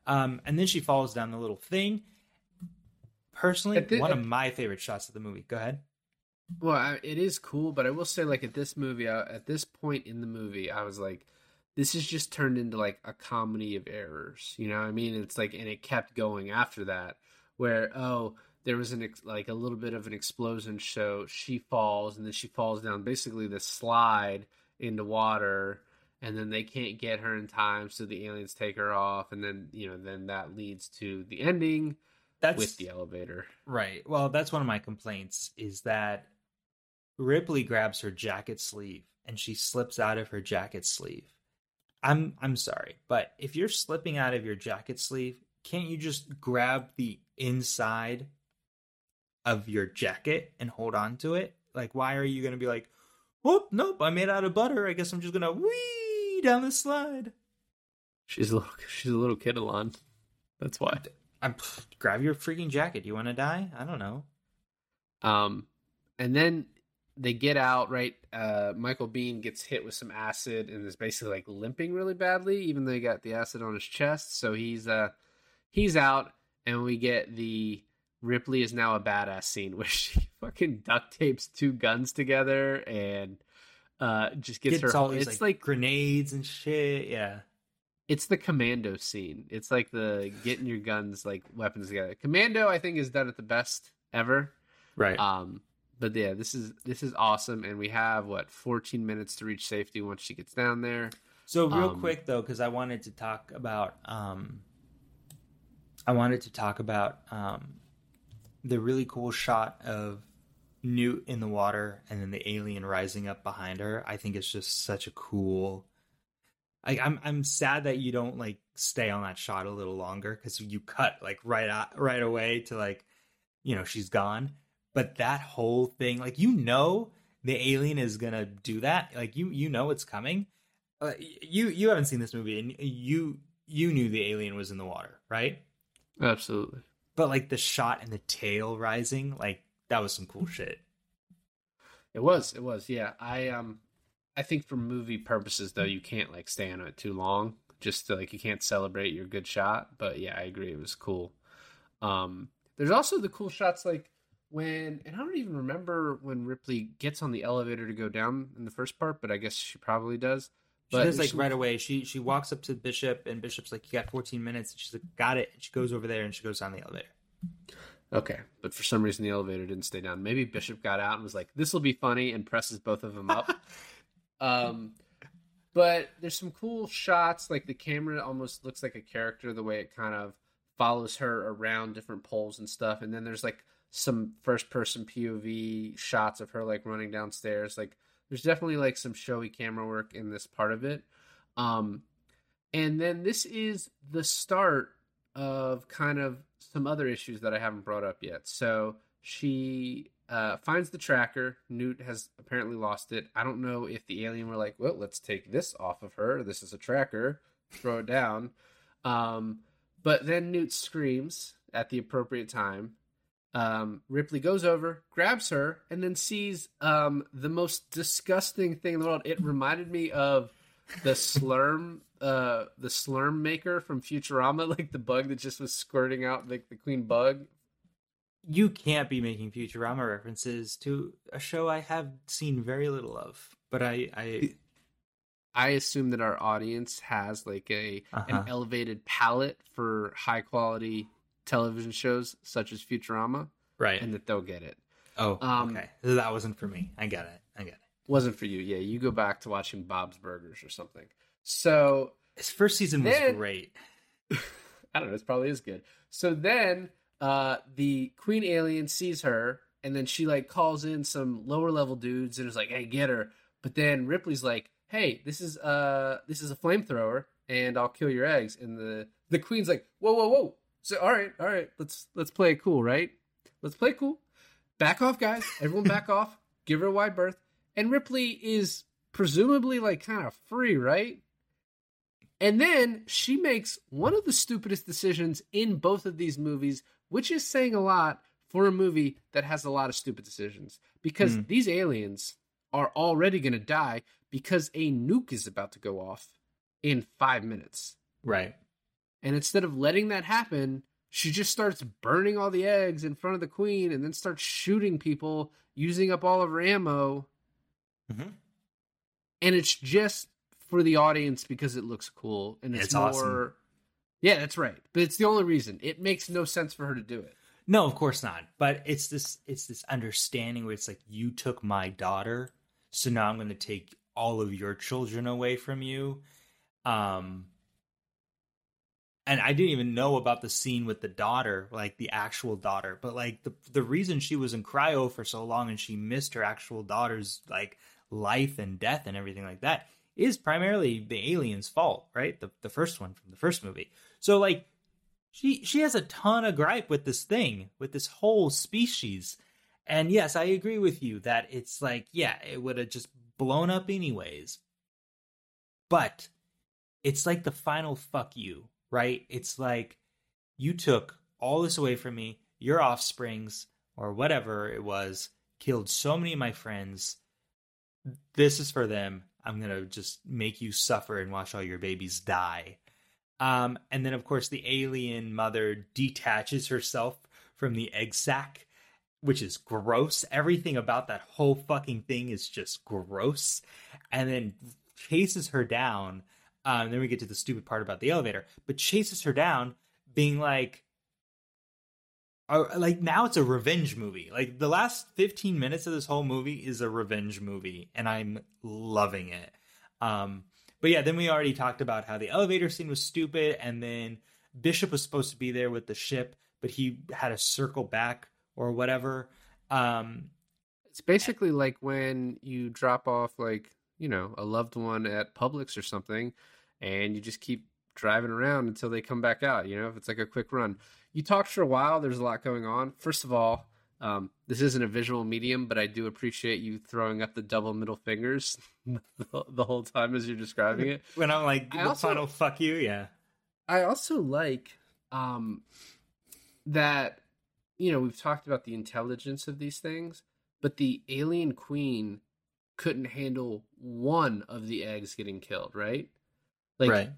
Um, and then she falls down the little thing. Personally, the- one of my favorite shots of the movie. Go ahead. Well, I, it is cool, but I will say, like at this movie, at this point in the movie, I was like, this is just turned into like a comedy of errors. You know what I mean? It's like, and it kept going after that, where oh, there was an ex- like a little bit of an explosion, so she falls, and then she falls down basically the slide into water, and then they can't get her in time, so the aliens take her off, and then you know, then that leads to the ending That's with the elevator. right. Well, that's one of my complaints is that Ripley grabs her jacket sleeve and she slips out of her jacket sleeve. I'm I'm sorry, but if you're slipping out of your jacket sleeve, can't you just grab the inside of your jacket and hold on to it? Like, why are you gonna be like, whoop, nope, I'm made out of butter. I guess I'm just gonna wee down the slide. She's a little, *laughs* she's a little kid, Alon. That's why. I'm grab your freaking jacket. You want to die? I don't know. Um, and then they get out, right? Uh, Michael Biehn gets hit with some acid and is basically like limping really badly, even though he got the acid on his chest. So he's uh he's out, and we get the Ripley is now a badass scene *laughs* where she fucking duct tapes two guns together and uh just gets, Gets her. all these it's like, like grenades and shit. Yeah. it's the commando scene. It's like the getting your guns like weapons together. Commando, I think, is done at the best ever. Right. Um, but yeah, this is this is awesome, and we have what 14 minutes to reach safety once she gets down there. So real Um, quick though, because I wanted to talk about, um, I wanted to talk about um, the really cool shot of Newt in the water and then the alien rising up behind her. I think it's just such a cool. I, I'm I'm sad that you don't like stay on that shot a little longer because you cut like right out, right away to like, you know, she's gone. But that whole thing, like you know, the alien is gonna do that. Like you you know it's coming uh, you you haven't seen this movie and you you knew the alien was in the water right Absolutely. but like the shot and the tail rising like that was some cool shit It was. It was. Yeah. I um, I think for movie purposes though, you can't like stay on it too long. Just to, like you can't celebrate your good shot. But yeah, I agree. It was cool. Um, there's also the cool shots like when, and I don't even remember when Ripley gets on the elevator to go down in the first part, but I guess she probably does. she does like she- right away she she walks up to bishop and bishop's like you got 14 minutes and she's like got it and she goes over there and she goes down the elevator Okay, but for some reason the elevator didn't stay down. Maybe Bishop got out and was like, "This will be funny," and presses both of them up. *laughs* um, but there's some cool shots. Like the camera almost looks like a character the way it kind of follows her around different poles and stuff. And then there's like some first person POV shots of her like running downstairs. Like there's definitely like some showy camera work in this part of it. Um and then this is the start of kind of some other issues that I haven't brought up yet. So she uh, finds the tracker. Newt has apparently lost it. I don't know if the alien were like, well, let's take this off of her. This is a tracker. Throw it down. Um, but then Newt screams at the appropriate time. Um, Ripley goes over, grabs her, and then sees um, the most disgusting thing in the world. It reminded me of the slurm, uh, the slurm maker from Futurama, *laughs* like the bug that just was squirting out like the queen bug. You can't be making Futurama references to a show I have seen very little of, but I, I I assume that our audience has like a Uh-huh. an elevated palate for high quality television shows such as Futurama, right. and that they'll get it. oh, um, okay. That wasn't for me. I get it. I get it. Wasn't for you, yeah. You go back to watching Bob's Burgers or something. So His first season was Then- great. *laughs* I don't know. It probably is good. So then uh, the queen alien sees her, and then she like calls in some lower level dudes and is like, "Hey, get her!" But then Ripley's like, "Hey, this is uh this is a flamethrower, and I'll kill your eggs." And the the queen's like, "Whoa, whoa, whoa!" So all right, all right, let's let's play it cool, right? Let's play cool. Back off, guys. Everyone, back *laughs* off. Give her a wide berth. And Ripley is presumably like kind of free, right? And then she makes one of the stupidest decisions in both of these movies, which is saying a lot for a movie that has a lot of stupid decisions. Because Hmm. these aliens are already going to die because a nuke is about to go off in five minutes. Right. And instead of letting that happen, she just starts burning all the eggs in front of the queen and then starts shooting people, using up all of her ammo. Mhm. And it's just for the audience because it looks cool and it's, It's more. awesome. Yeah, that's right. But it's the only reason. It makes no sense for her to do it. No, of course not. But it's this it's this understanding where it's like you took my daughter, so now I'm going to take all of your children away from you. Um and I didn't even know about the scene with the daughter, like the actual daughter, but like the the reason she was in cryo for so long and she missed her actual daughter's like life and death and everything like that is primarily the alien's fault, right? The the first one from the first movie. So like she she has a ton of gripe with this thing, with this whole species. And yes, I agree with you that it's like, yeah, it would have just blown up anyways. But it's like the final fuck you, right? It's like you took all this away from me, your offsprings, or whatever it was, killed so many of my friends. This is for them. I'm gonna just make you suffer and watch all your babies die. Um, and then, of course, the alien mother detaches herself from the egg sac, which is gross. Everything about that whole fucking thing is just gross. And then chases her down. Um, then we get to the stupid part about the elevator, but chases her down, being like, uh, like now it's a revenge movie. Like the last 15 minutes of this whole movie is a revenge movie, and I'm loving it. Um, but yeah, then we already talked about how the elevator scene was stupid, and then Bishop was supposed to be there with the ship, but he had to circle back or whatever. Um, It's basically like when you drop off, like, you know, a loved one at Publix or something, and you just keep driving around until they come back out, you know, if it's like a quick run. You talked for a while, there's a lot going on. First of all, um, this isn't a visual medium, but I do appreciate you throwing up the double middle fingers *laughs* the, the whole time as you're describing it. when I'm like, I the also- final fuck you, yeah. I also like um, that you know we've talked about the intelligence of these things, but the alien queen couldn't handle one of the eggs getting killed, right? Like right.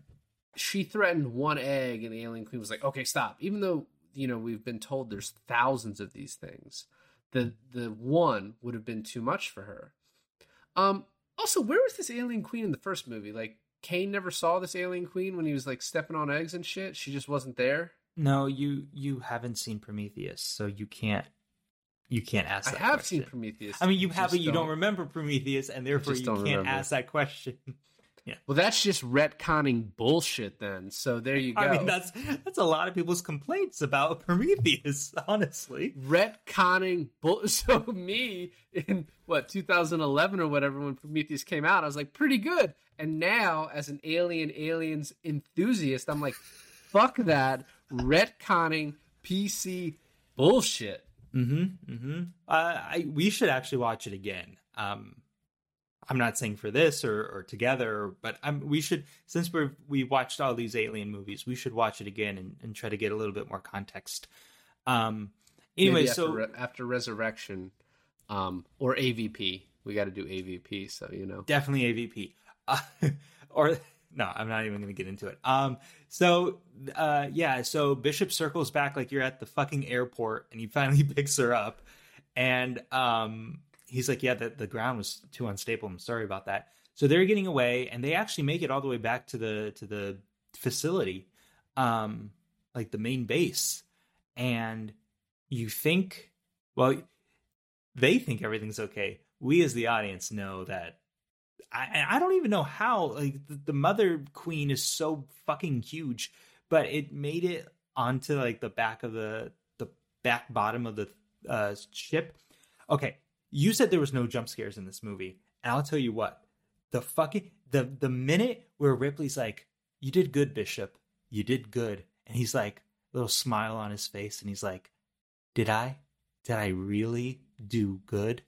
she threatened one egg, and the alien queen was like, "Okay, stop." Even though you know we've been told there's thousands of these things, the the one would have been too much for her. Um. Also, where was this alien queen in the first movie? Like, Kane never saw this alien queen when he was like stepping on eggs and shit. She just wasn't there. No, you you haven't seen Prometheus, so you can't you can't ask. That I have question. seen Prometheus. I mean, you have, but you don't remember Prometheus, and therefore you can't remember. ask that question. *laughs* Yeah. Well, that's just retconning bullshit then. So there you go. I mean, that's that's a lot of people's complaints about *laughs* Prometheus, honestly. retconning bull. *laughs* So me in what 2011 or whatever when Prometheus came out, I was like pretty good. And now, as an Alien Aliens enthusiast, I'm like, fuck that retconning PC bullshit. Mm-hmm. Mm-hmm. Uh, I we should actually watch it again. Um, I'm not saying for this or, or together, but I'm, we should since we're we watched all these alien movies, we should watch it again and, and try to get a little bit more context. Um, anyway, after, so Re- after Resurrection, um, or AVP, we got to do AVP. So you know, definitely AVP. Uh, *laughs* or no, I'm not even going to get into it. Um, so uh, yeah, so Bishop circles back like you're at the fucking airport, and he finally *laughs* picks her up, and um, he's like, "Yeah, the the ground was too unstable. I'm sorry about that." So they're getting away, and they actually make it all the way back to the to the facility, um, like the main base, and you think, well, they think everything's okay. We as the audience know that I, I don't even know how like the, the mother queen is so fucking huge, but it made it onto like the back of the the back bottom of the uh, ship. Okay, you said there was no jump scares in this movie, and I'll tell you what, the fucking the the minute where Ripley's like, "You did good, Bishop. You did good," and he's like, little smile on his face, and he's like, "Did I? Did I really do good?"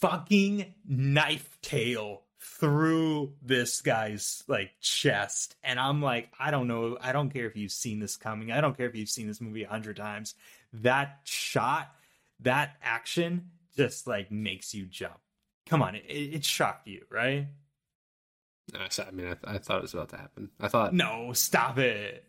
Fucking knife tail through this guy's like chest. And i'm like i don't know i don't care if you've seen this coming. I don't care if you've seen this movie a hundred times. That shot that action just like makes you jump. Come on it, it shocked you right? I mean, I, th- I thought it was about to happen. I thought no stop it.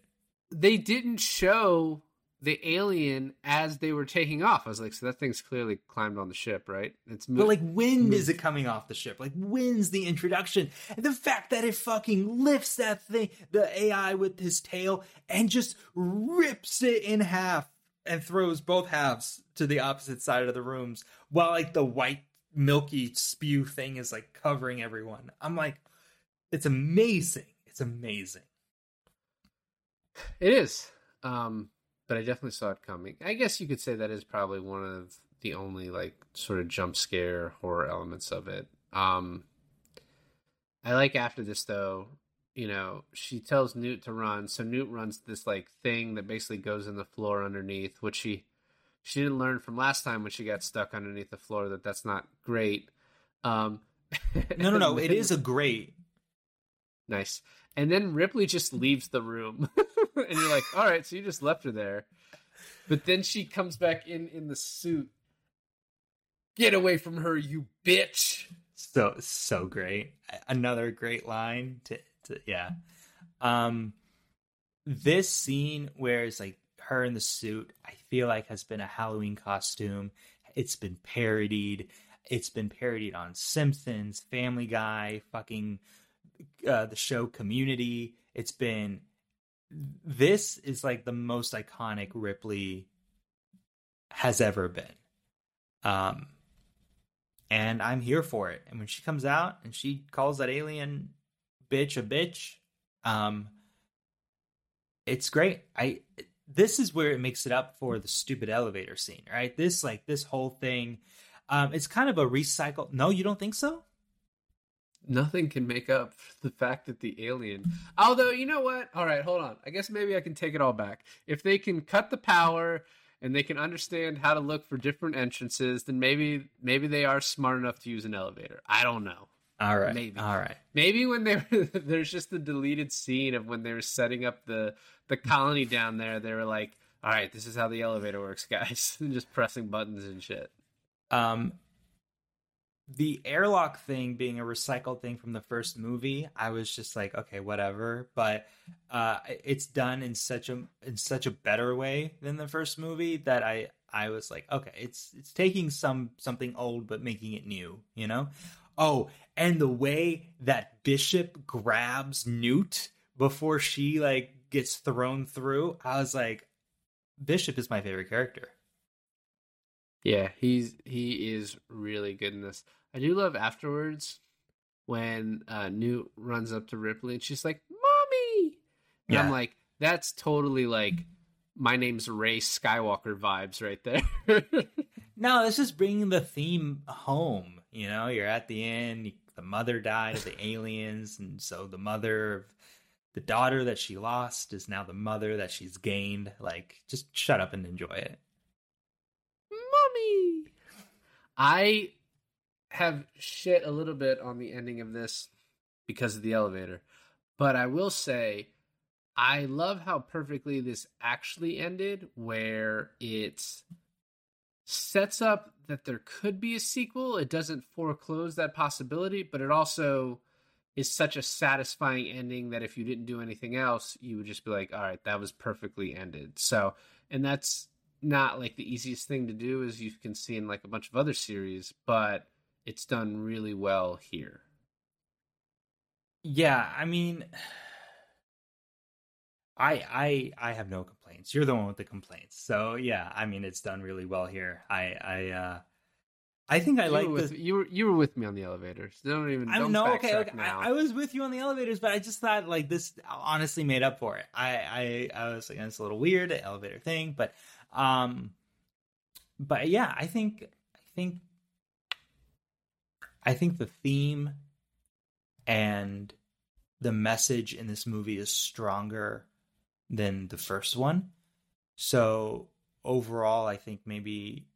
They didn't show the alien as they were taking off. I was like, so that thing's clearly climbed on the ship, right? It's but like is it coming off the ship like when's the introduction and the fact that it fucking lifts that thing the ai with his tail and just rips it in half and throws both halves to the opposite side of the rooms while like the white milky spew thing is like covering everyone i'm like it's amazing it's amazing It is. Um, but I definitely saw it coming. I guess you could say that is probably one of the only like sort of jump scare horror elements of it. Um, I like after this though, you know, she tells Newt to run, so Newt runs this like thing that basically goes in the floor underneath, which she she didn't learn from last time when she got stuck underneath the floor that that's not great. Um, *laughs* no no no it is a great Nice. And then Ripley just leaves the room. *laughs* *laughs* and you're like, all right, so you just left her there. But then she comes back in in the suit. Get away from her, you bitch. so so great another great line to, to yeah um this scene where it's like her in the suit i feel like has been a halloween costume it's been parodied it's been parodied on simpsons family guy fucking uh, the show community it's been this is like the most iconic ripley has ever been um and I'm here for it. And when she comes out and she calls that alien bitch a bitch, um, it's great. I this is where it makes it up for the stupid elevator scene, right? This like this whole thing, um, it's kind of a recycle. No, you don't think so? Nothing can make up for *laughs* the fact that the alien. Although, you know what? All right, hold on. I guess maybe I can take it all back. If they can cut the power and they can understand how to look for different entrances, then maybe maybe they are smart enough to use an elevator. I don't know. All right, Maybe. all right. Maybe when they were *laughs* there's just the deleted scene of when they were setting up the the colony down there, they were like, "All right, this is how the elevator works, *laughs* guys," and just pressing buttons and shit. Um, the airlock thing being a recycled thing from the first movie, I was just like, okay, whatever. But uh, it's done in such a in such a better way than the first movie that I I was like, okay, it's it's taking some something old but making it new, you know. Oh, and the way that Bishop grabs Newt before she like gets thrown through, I was like, Bishop is my favorite character. Yeah, he's he is really good in this. I do love afterwards when uh, Newt runs up to Ripley and she's like, "Mommy," and I'm like, "That's totally like my name's Rey Skywalker vibes right there." *laughs* No, this is bringing the theme home. You know, you're at the end. The mother died of the aliens, and so the mother of the daughter that she lost is now the mother that she's gained. Like, just shut up and enjoy it. I have shit a little bit on the ending of this because of the elevator. But I will say I love how perfectly this actually ended where it sets up that there could be a sequel. It doesn't foreclose that possibility, but it also is such a satisfying ending that if you didn't do anything else, you would just be like, all right, that was perfectly ended. So, and that's not like the easiest thing to do as you can see in like a bunch of other series, but it's done really well here. Yeah, I mean, *sighs* I I I have no complaints. You're the one with the complaints. So yeah, I mean, it's done really well here. I I uh I think I like the. you were you were with me on the elevators. Don't even I don't know. backtrack Okay, okay. now. I, I was with you on the elevators, but I just thought like this honestly made up for it. I I I was like, it's a little weird, the elevator thing, but um, but yeah, I think I think I think the theme and the message in this movie is stronger than the first one. So overall, I think maybe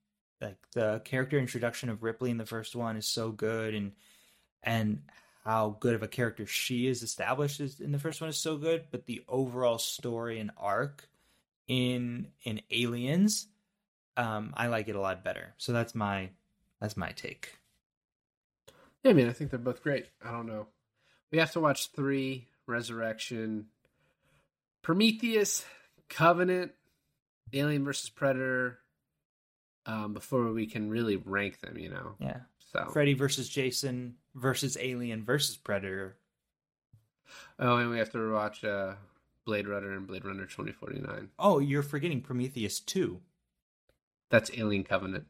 like the character introduction of Ripley in the first one is so good, and and how good of a character she is established is, in the first one is so good. But the overall story and arc in in Aliens, um, I like it a lot better. So that's my that's my take. Yeah, I mean, I think they're both great. I don't know. We have to watch three, Resurrection, Prometheus, Covenant, Alien versus Predator, um, before we can really rank them. You know, Yeah, so Freddy versus Jason versus Alien versus Predator. oh, and we have to watch uh, Blade Runner and Blade Runner twenty forty nine. Oh, you're forgetting Prometheus two. That's Alien Covenant.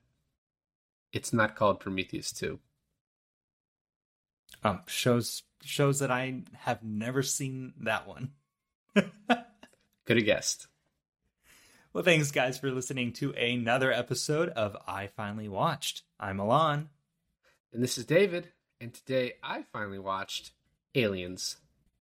It's not called Prometheus two. Um, shows shows that I have never seen that one. *laughs* Could have guessed. Well, thanks, guys, for listening to another episode of I Finally Watched. I'm Alon. And this is David, and today I finally watched Aliens.